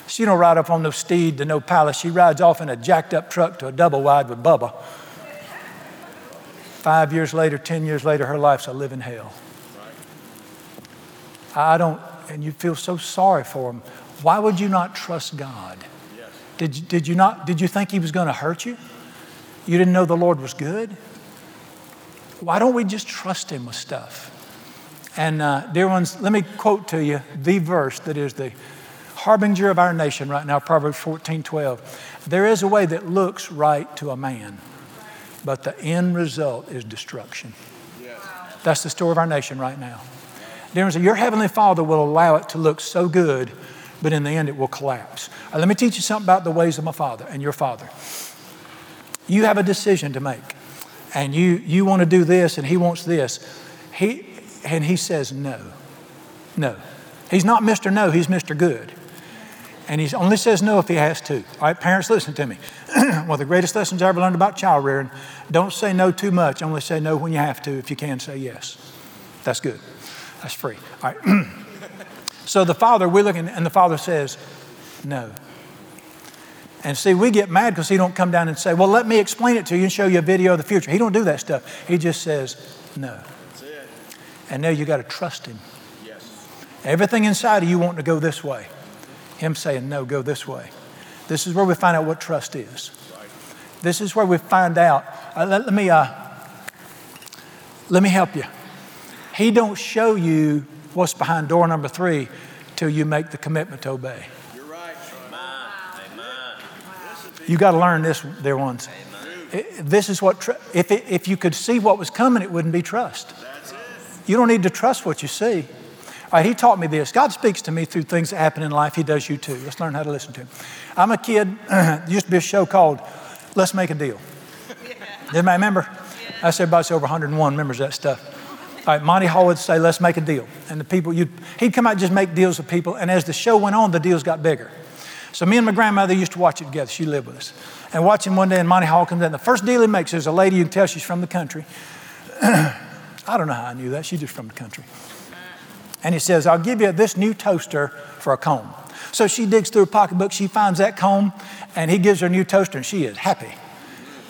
S1: She don't ride up on no steed to no palace. She rides off in a jacked up truck to a double wide with Bubba. Five years later, 10 years later, her life's a living hell. I don't, and you feel so sorry for him. Why would you not trust God? Yes. Did, you, did you not, did you think he was going to hurt you? You didn't know the Lord was good? Why don't we just trust him with stuff? And uh, dear ones, let me quote to you the verse that is the harbinger of our nation right now, Proverbs 14, 12. There is a way that looks right to a man, but the end result is destruction. Yes. That's the story of our nation right now. Your Heavenly Father will allow it to look so good, but in the end it will collapse. Right, let me teach you something about the ways of my Father and your Father. You have a decision to make, and you, you want to do this, and He wants this. He, and He says no. No. He's not Mr. No, He's Mr. Good. And he only says no if he has to. All right, parents, listen to me. *clears throat* One of the greatest lessons I ever learned about child rearing don't say no too much, only say no when you have to. If you can, say yes. That's good. That's free. All right. *clears throat* so the father, we're looking, and the father says, no. And see, we get mad because he don't come down and say, well, let me explain it to you and show you a video of the future. He don't do that stuff. He just says, no. And now you got to trust him. Yes. Everything inside of you wanting to go this way. Him saying, no, go this way. This is where we find out what trust is. Right. This is where we find out. Uh, let, let, me, uh, let me help you. He don't show you what's behind door number three till you make the commitment to obey. You're right. Amen. Amen. You got to learn this, dear ones. This is what, tr- if, it, if you could see what was coming, it wouldn't be trust. You don't need to trust what you see. All right, he taught me this. God speaks to me through things that happen in life. He does you too. Let's learn how to listen to him. I'm a kid. there *clears throat* used to be a show called Let's Make a Deal. *laughs* Anybody remember? I said about over 101 remembers that stuff. All right, Monty Hall would say, let's make a deal. And the people, you'd, he'd come out and just make deals with people. And as the show went on, the deals got bigger. So me and my grandmother used to watch it together. She lived with us. And watching one day, and Monty Hall comes in. The first deal he makes is a lady you can tell she's from the country. *clears throat* I don't know how I knew that. She's just from the country. And he says, I'll give you this new toaster for a comb. So she digs through her pocketbook, she finds that comb, and he gives her a new toaster, and she is happy.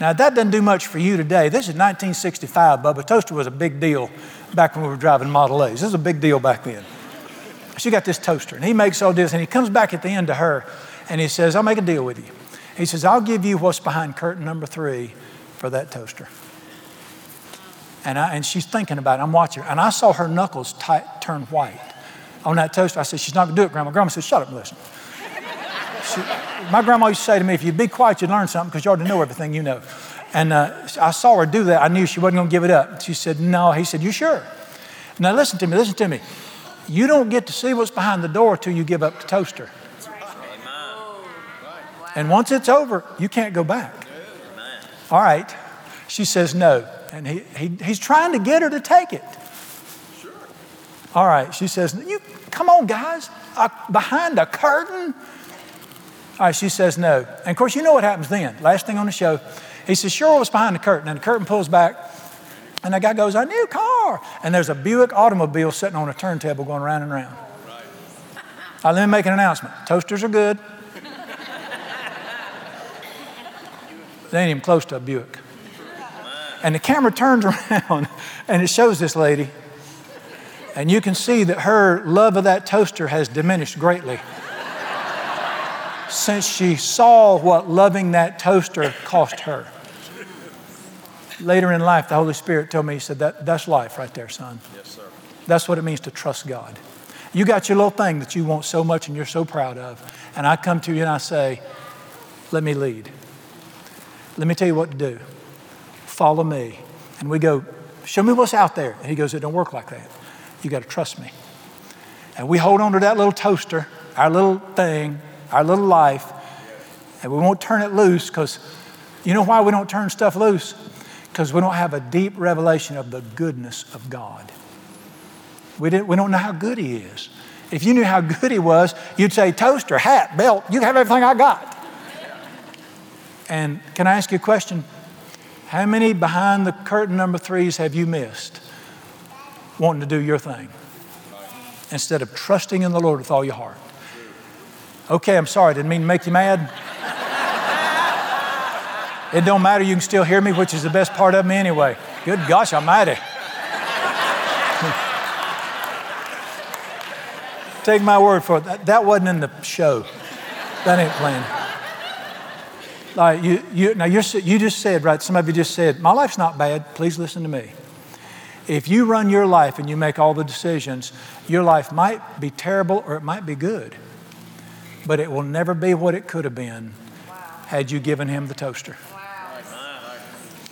S1: Now, that doesn't do much for you today. This is 1965, Bubba. Toaster was a big deal back when we were driving Model A's. This was a big deal back then. She got this toaster, and he makes all this, and he comes back at the end to her, and he says, I'll make a deal with you. He says, I'll give you what's behind curtain number three for that toaster. And, I, and she's thinking about it. I'm watching her, and I saw her knuckles tight, turn white on that toaster. I said, She's not going to do it, Grandma. Grandma said, Shut up and listen. She, my grandma used to say to me, If you'd be quiet, you'd learn something because you already know everything you know. And uh, I saw her do that. I knew she wasn't going to give it up. She said, No. He said, You sure? Now listen to me, listen to me. You don't get to see what's behind the door till you give up the toaster. And once it's over, you can't go back. All right. She says no. And he, he, he's trying to get her to take it. All right. She says, You come on, guys. Uh, behind a curtain? All right, she says no. And of course, you know what happens then. Last thing on the show, he says, Sure, what's behind the curtain? And the curtain pulls back, and the guy goes, A new car. And there's a Buick automobile sitting on a turntable going round and round. Right, let me make an announcement toasters are good. they ain't even close to a Buick. And the camera turns *laughs* around and it shows this lady. And you can see that her love of that toaster has diminished greatly since she saw what loving that toaster cost her. Later in life, the Holy Spirit told me, He said, that, That's life right there, son. Yes, sir. That's what it means to trust God. You got your little thing that you want so much and you're so proud of. And I come to you and I say, Let me lead. Let me tell you what to do. Follow me. And we go, Show me what's out there. And he goes, It don't work like that. You got to trust me. And we hold on to that little toaster, our little thing, our little life, and we won't turn it loose because you know why we don't turn stuff loose? Because we don't have a deep revelation of the goodness of God. We, didn't, we don't know how good He is. If you knew how good He was, you'd say, toaster, hat, belt, you have everything I got. And can I ask you a question? How many behind the curtain number threes have you missed wanting to do your thing instead of trusting in the Lord with all your heart? Okay, I'm sorry, didn't mean to make you mad. It don't matter, you can still hear me, which is the best part of me anyway. Good gosh, I'm at it. Take my word for it. That, that wasn't in the show. That ain't playing. Like you, you, now you you just said, right? Some of you just said, my life's not bad. Please listen to me. If you run your life and you make all the decisions, your life might be terrible or it might be good but it will never be what it could have been had you given him the toaster.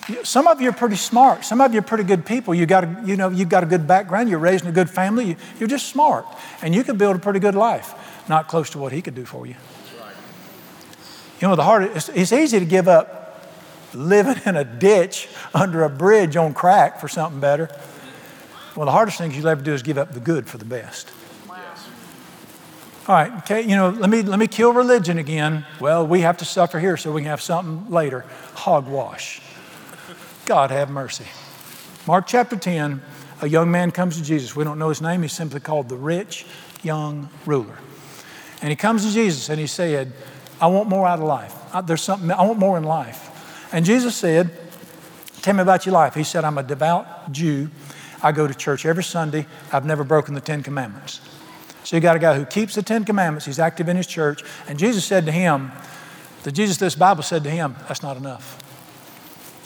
S1: Wow. Some of you are pretty smart. Some of you are pretty good people. You got a, you know, you've got a good background. You're raised in a good family. You, are just smart. And you could build a pretty good life, not close to what he could do for you. Right. You know, the hardest, it's, it's easy to give up living in a ditch under a bridge on crack for something better. Well, the hardest thing you'll ever do is give up the good for the best. All right, okay, you know, let me, let me kill religion again. Well, we have to suffer here so we can have something later. Hogwash. God have mercy. Mark chapter 10, a young man comes to Jesus. We don't know his name. He's simply called the rich young ruler. And he comes to Jesus and he said, I want more out of life. There's something, I want more in life. And Jesus said, Tell me about your life. He said, I'm a devout Jew. I go to church every Sunday. I've never broken the Ten Commandments. So you got a guy who keeps the Ten Commandments, he's active in his church, and Jesus said to him, the Jesus this Bible said to him, that's not enough.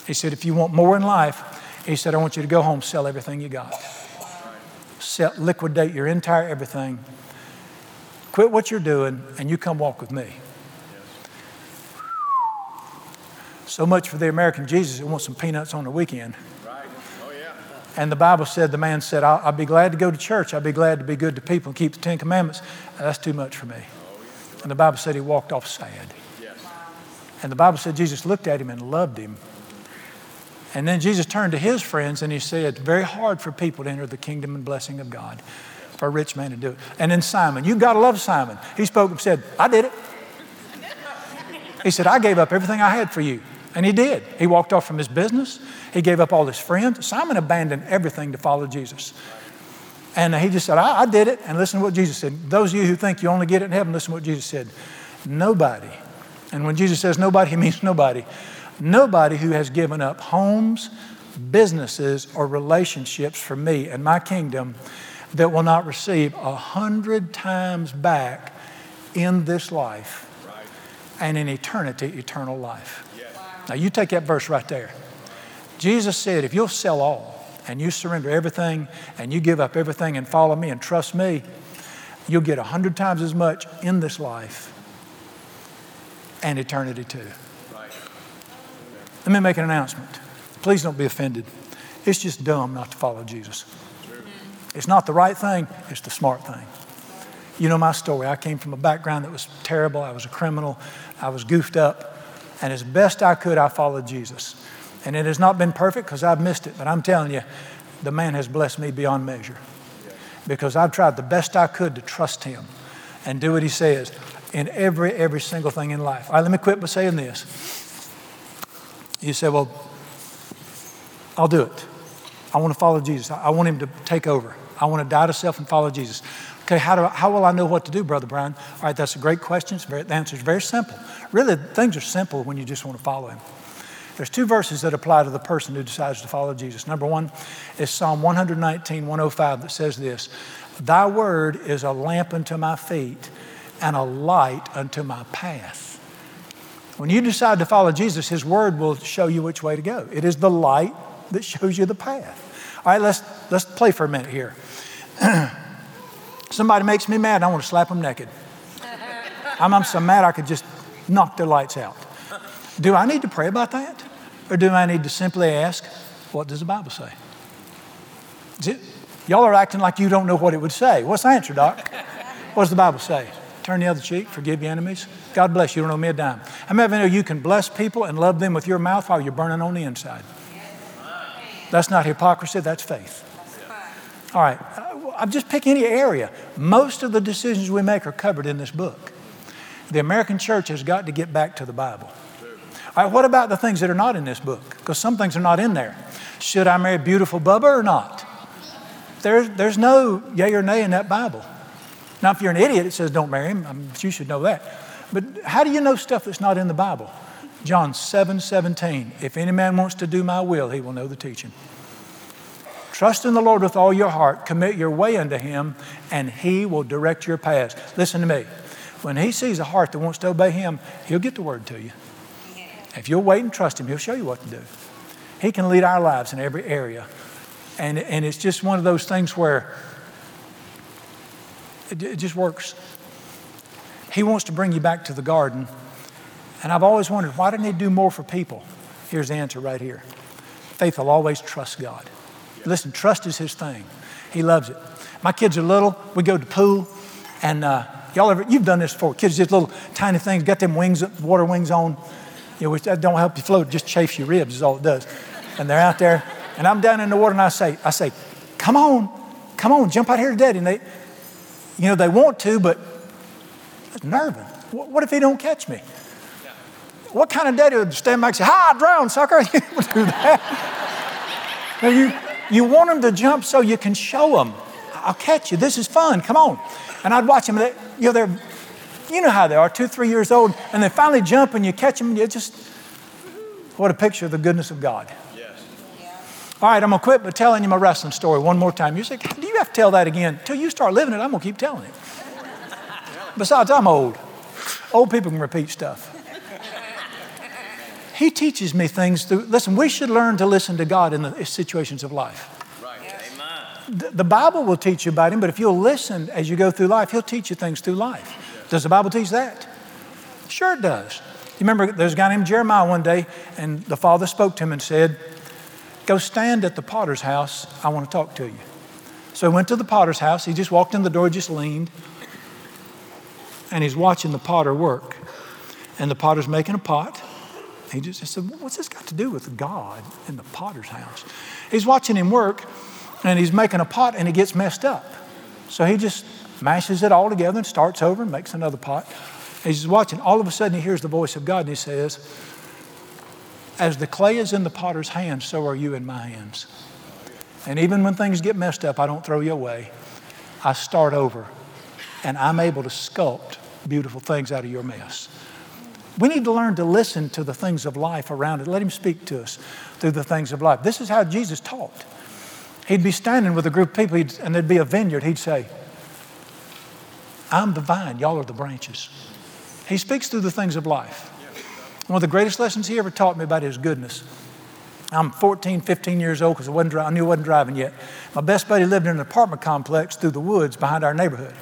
S1: He said, if you want more in life, he said, I want you to go home, sell everything you got. Sell, liquidate your entire everything. Quit what you're doing, and you come walk with me. So much for the American Jesus that wants some peanuts on the weekend.
S2: Right. Oh, yeah.
S1: And the Bible said, the man said, I'll, I'll be glad to go to church. I'll be glad to be good to people and keep the Ten Commandments. That's too much for me. Oh, and the Bible said he walked off sad.
S2: Yes.
S1: And the Bible said Jesus looked at him and loved him. And then Jesus turned to his friends and he said, It's very hard for people to enter the kingdom and blessing of God, for a rich man to do it. And then Simon, you've got to love Simon. He spoke and said, I did it. He said, I gave up everything I had for you. And he did. He walked off from his business. He gave up all his friends. Simon abandoned everything to follow Jesus. And he just said, I, I, did it. And listen to what Jesus said. Those of you who think you only get it in heaven, listen to what Jesus said. Nobody, and when Jesus says nobody, *laughs* he means nobody. Nobody who has given up homes, businesses, or relationships for me and my kingdom that will not receive a hundred times back in this life and in eternity, eternal life. Now, you take that verse right there. Jesus said, if you'll sell all and you surrender everything and you give up everything and follow me and trust me, you'll get a hundred times as much in this life and eternity too. Let me make an announcement. Please don't be offended. It's just dumb not to follow Jesus. It's not the right thing, it's the smart thing. You know my story. I came from a background that was terrible. I was a criminal. I was goofed up. And as best I could, I followed Jesus. And it has not been perfect because I've missed it, but I'm telling you, the man has blessed me beyond measure because I've tried the best I could to trust him and do what he says in every, every single thing in life. All right, let me quit by saying this. You say, well, I'll do it. I want to follow Jesus. I want him to take over. I want to die to self and follow Jesus. Okay, how, do I, how will I know what to do, Brother Brian? All right, that's a great question. Very, the answer is very simple. Really, things are simple when you just want to follow Him. There's two verses that apply to the person who decides to follow Jesus. Number one is Psalm 119, 105 that says this Thy word is a lamp unto my feet and a light unto my path. When you decide to follow Jesus, His word will show you which way to go. It is the light that shows you the path. All right, let's, let's play for a minute here. *clears throat* Somebody makes me mad, I want to slap them naked. I'm, I'm so mad I could just knock their lights out. Do I need to pray about that? Or do I need to simply ask, what does the Bible say? It, y'all are acting like you don't know what it would say. What's the answer, Doc? What does the Bible say? Turn the other cheek, forgive your enemies. God bless you, you don't owe me a dime. How many of you know you can bless people and love them with your mouth while you're burning on the inside? That's not hypocrisy, that's faith. All right, I'm just pick any area. Most of the decisions we make are covered in this book. The American church has got to get back to the Bible. All right, what about the things that are not in this book? Because some things are not in there. Should I marry beautiful Bubba or not? There's, there's no yay or nay in that Bible. Now, if you're an idiot, it says don't marry him. I you should know that. But how do you know stuff that's not in the Bible? John 7 17. If any man wants to do my will, he will know the teaching. Trust in the Lord with all your heart, commit your way unto Him, and He will direct your paths. Listen to me. When He sees a heart that wants to obey Him, He'll get the word to you. If you'll wait and trust Him, He'll show you what to do. He can lead our lives in every area. And, and it's just one of those things where it, it just works. He wants to bring you back to the garden. And I've always wondered, why didn't He do more for people? Here's the answer right here faith will always trust God. Listen, trust is his thing. He loves it. My kids are little. We go to pool, and uh, y'all ever, you've done this before. Kids just little tiny things, got them wings, water wings on, you know, which that don't help you float, just chafes your ribs is all it does. And they're out there, and I'm down in the water, and I say, I say, come on, come on, jump out here to daddy. And they, you know, they want to, but it's nervous. What if he don't catch me? What kind of daddy would stand back and say, "Hi, drown, sucker"? *laughs* You would do that. now you, you want them to jump so you can show them. I'll catch you. This is fun. Come on. And I'd watch them. They, you know, they're, you know how they are, two, three years old, and they finally jump and you catch them. And you just, what a picture of the goodness of God.
S2: Yes.
S1: All right, I'm gonna quit by telling you my wrestling story one more time. You say, do you have to tell that again? Until you start living it, I'm gonna keep telling it. Besides, I'm old. Old people can repeat stuff. He teaches me things through, listen, we should learn to listen to God in the situations of life.
S2: Right. Yes.
S1: The, the Bible will teach you about Him, but if you'll listen as you go through life, He'll teach you things through life. Does the Bible teach that? Sure, it does. You remember there's a guy named Jeremiah one day, and the father spoke to him and said, Go stand at the potter's house. I want to talk to you. So he went to the potter's house. He just walked in the door, just leaned, and he's watching the potter work. And the potter's making a pot. He just said, What's this got to do with God in the potter's house? He's watching him work, and he's making a pot, and it gets messed up. So he just mashes it all together and starts over and makes another pot. He's watching. All of a sudden, he hears the voice of God, and he says, As the clay is in the potter's hands, so are you in my hands. And even when things get messed up, I don't throw you away. I start over, and I'm able to sculpt beautiful things out of your mess. We need to learn to listen to the things of life around it. Let Him speak to us through the things of life. This is how Jesus taught. He'd be standing with a group of people, and there'd be a vineyard. He'd say, I'm the vine, y'all are the branches. He speaks through the things of life. One of the greatest lessons he ever taught me about his goodness. I'm 14, 15 years old because I, I knew I wasn't driving yet. My best buddy lived in an apartment complex through the woods behind our neighborhood.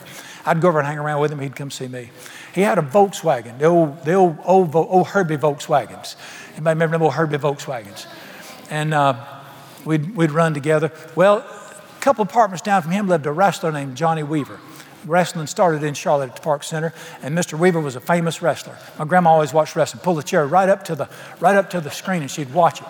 S1: I'd go over and hang around with him. He'd come see me. He had a Volkswagen, the old, the old, old, old Herbie Volkswagens. Anybody remember the old Herbie Volkswagens? And uh, we'd, we'd run together. Well, a couple apartments down from him lived a wrestler named Johnny Weaver wrestling started in Charlotte at the Park Center, and Mr. Weaver was a famous wrestler. My grandma always watched wrestling. Pull the chair right up to the right up to the screen, and she'd watch it.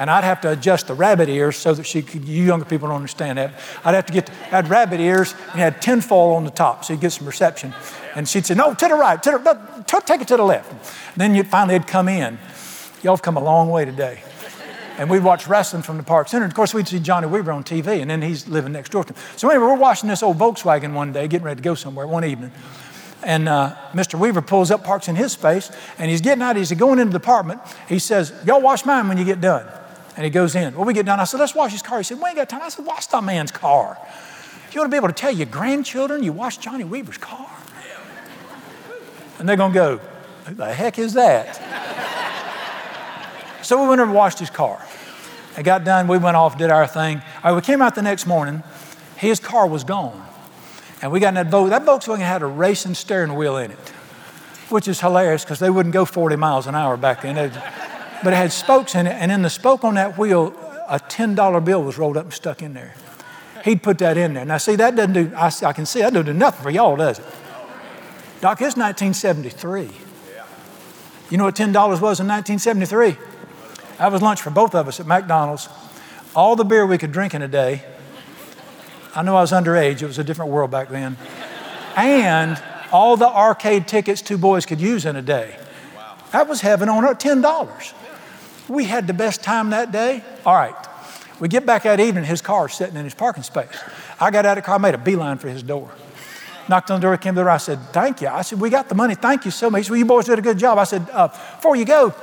S1: And I'd have to adjust the rabbit ears so that she could. You younger people don't understand that. I'd have to get. had rabbit ears and had tinfoil on the top, so you get some reception. And she'd say, "No, to the right. To the, no, take it to the left." And then you'd finally would come in. Y'all have come a long way today and we'd watch wrestling from the Park Center. Of course, we'd see Johnny Weaver on TV, and then he's living next door to him. So anyway, we're watching this old Volkswagen one day, getting ready to go somewhere one evening. And uh, Mr. Weaver pulls up, parks in his space, and he's getting out. He's going into the apartment. He says, Y'all wash mine when you get done. And he goes in. When we get done, I said, Let's wash his car. He said, We ain't got time. I said, Wash that man's car. You want to be able to tell your grandchildren you washed Johnny Weaver's car? And they're going to go, Who the heck is that? so we went over and washed his car. I got done, we went off, did our thing. All right, we came out the next morning, his car was gone. And we got in that boat. That Volkswagen had a racing steering wheel in it, which is hilarious because they wouldn't go 40 miles an hour back then. But it had spokes in it, and in the spoke on that wheel, a $10 bill was rolled up and stuck in there. He'd put that in there. Now, see, that doesn't do, I, I can see that doesn't do nothing for y'all, does it? Doc, it's 1973. You know what $10 was in 1973? That was lunch for both of us at McDonald's. All the beer we could drink in a day. I know I was underage, it was a different world back then. And all the arcade tickets two boys could use in a day. That was heaven on earth, $10. We had the best time that day. All right. We get back that evening, his car sitting in his parking space. I got out of the car, I made a beeline for his door. Knocked on the door, came to the door. I said, Thank you. I said, We got the money. Thank you so much. Well, you boys did a good job. I said, uh, Before you go,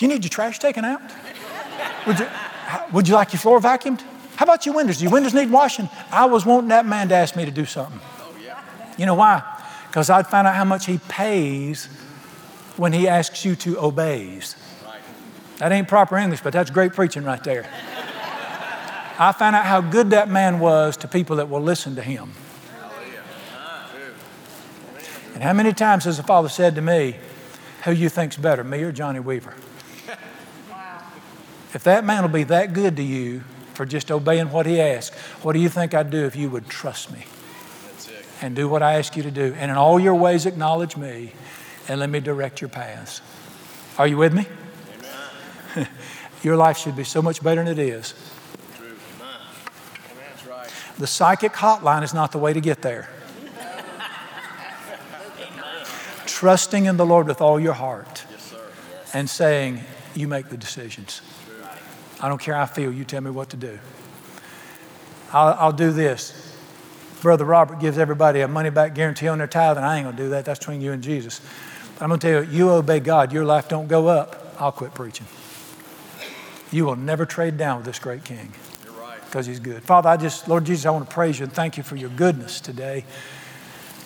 S1: you need your trash taken out? Would you, would you like your floor vacuumed? How about your windows? Do your windows need washing? I was wanting that man to ask me to do something. You know why? Because I'd find out how much he pays when he asks you to obey. That ain't proper English, but that's great preaching right there. I found out how good that man was to people that will listen to him. And how many times has the Father said to me, Who you think's better, me or Johnny Weaver? If that man will be that good to you for just obeying what he asks, what do you think I'd do if you would trust me and do what I ask you to do? And in all your ways, acknowledge me and let me direct your paths. Are you with me? *laughs* your life should be so much better than it is. The psychic hotline is not the way to get there. Trusting in the Lord with all your heart and saying, You make the decisions. I don't care how I feel, you tell me what to do. I'll, I'll do this. Brother Robert gives everybody a money back guarantee on their tithe, and I ain't gonna do that. That's between you and Jesus. But I'm gonna tell you, you obey God, your life don't go up, I'll quit preaching. You will never trade down with this great king. You're right. Because he's good. Father, I just, Lord Jesus, I want to praise you and thank you for your goodness today.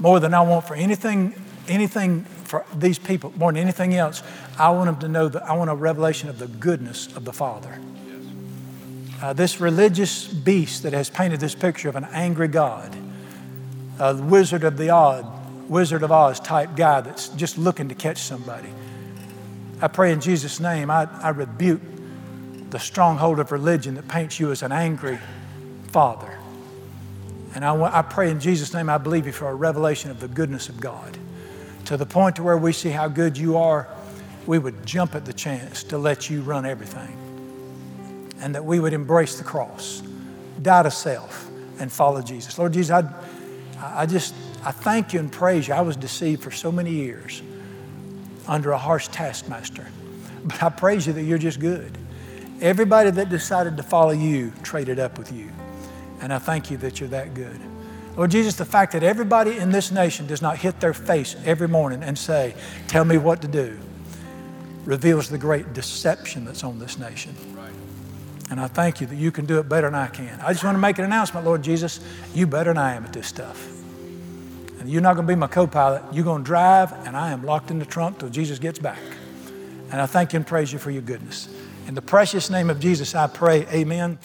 S1: More than I want for anything, anything for these people, more than anything else, I want them to know that I want a revelation of the goodness of the Father. Uh, this religious beast that has painted this picture of an angry God, a Wizard of the odd, Wizard of Oz type guy that's just looking to catch somebody. I pray in Jesus' name, I, I rebuke the stronghold of religion that paints you as an angry father. And I, I pray in Jesus' name, I believe you for a revelation of the goodness of God to the point to where we see how good you are, we would jump at the chance to let you run everything. And that we would embrace the cross, die to self, and follow Jesus. Lord Jesus, I, I just, I thank you and praise you. I was deceived for so many years under a harsh taskmaster. *laughs* But I praise you that you're just good. Everybody that decided to follow you traded up with you. And I thank you that you're that good. Lord Jesus, the fact that everybody in this nation does not hit their face every morning and say, Tell me what to do, reveals the great deception that's on this nation. And I thank you that you can do it better than I can. I just want to make an announcement, Lord Jesus, you better than I am at this stuff. And you're not going to be my co pilot. You're going to drive, and I am locked in the trunk till Jesus gets back. And I thank you and praise you for your goodness. In the precious name of Jesus, I pray, Amen.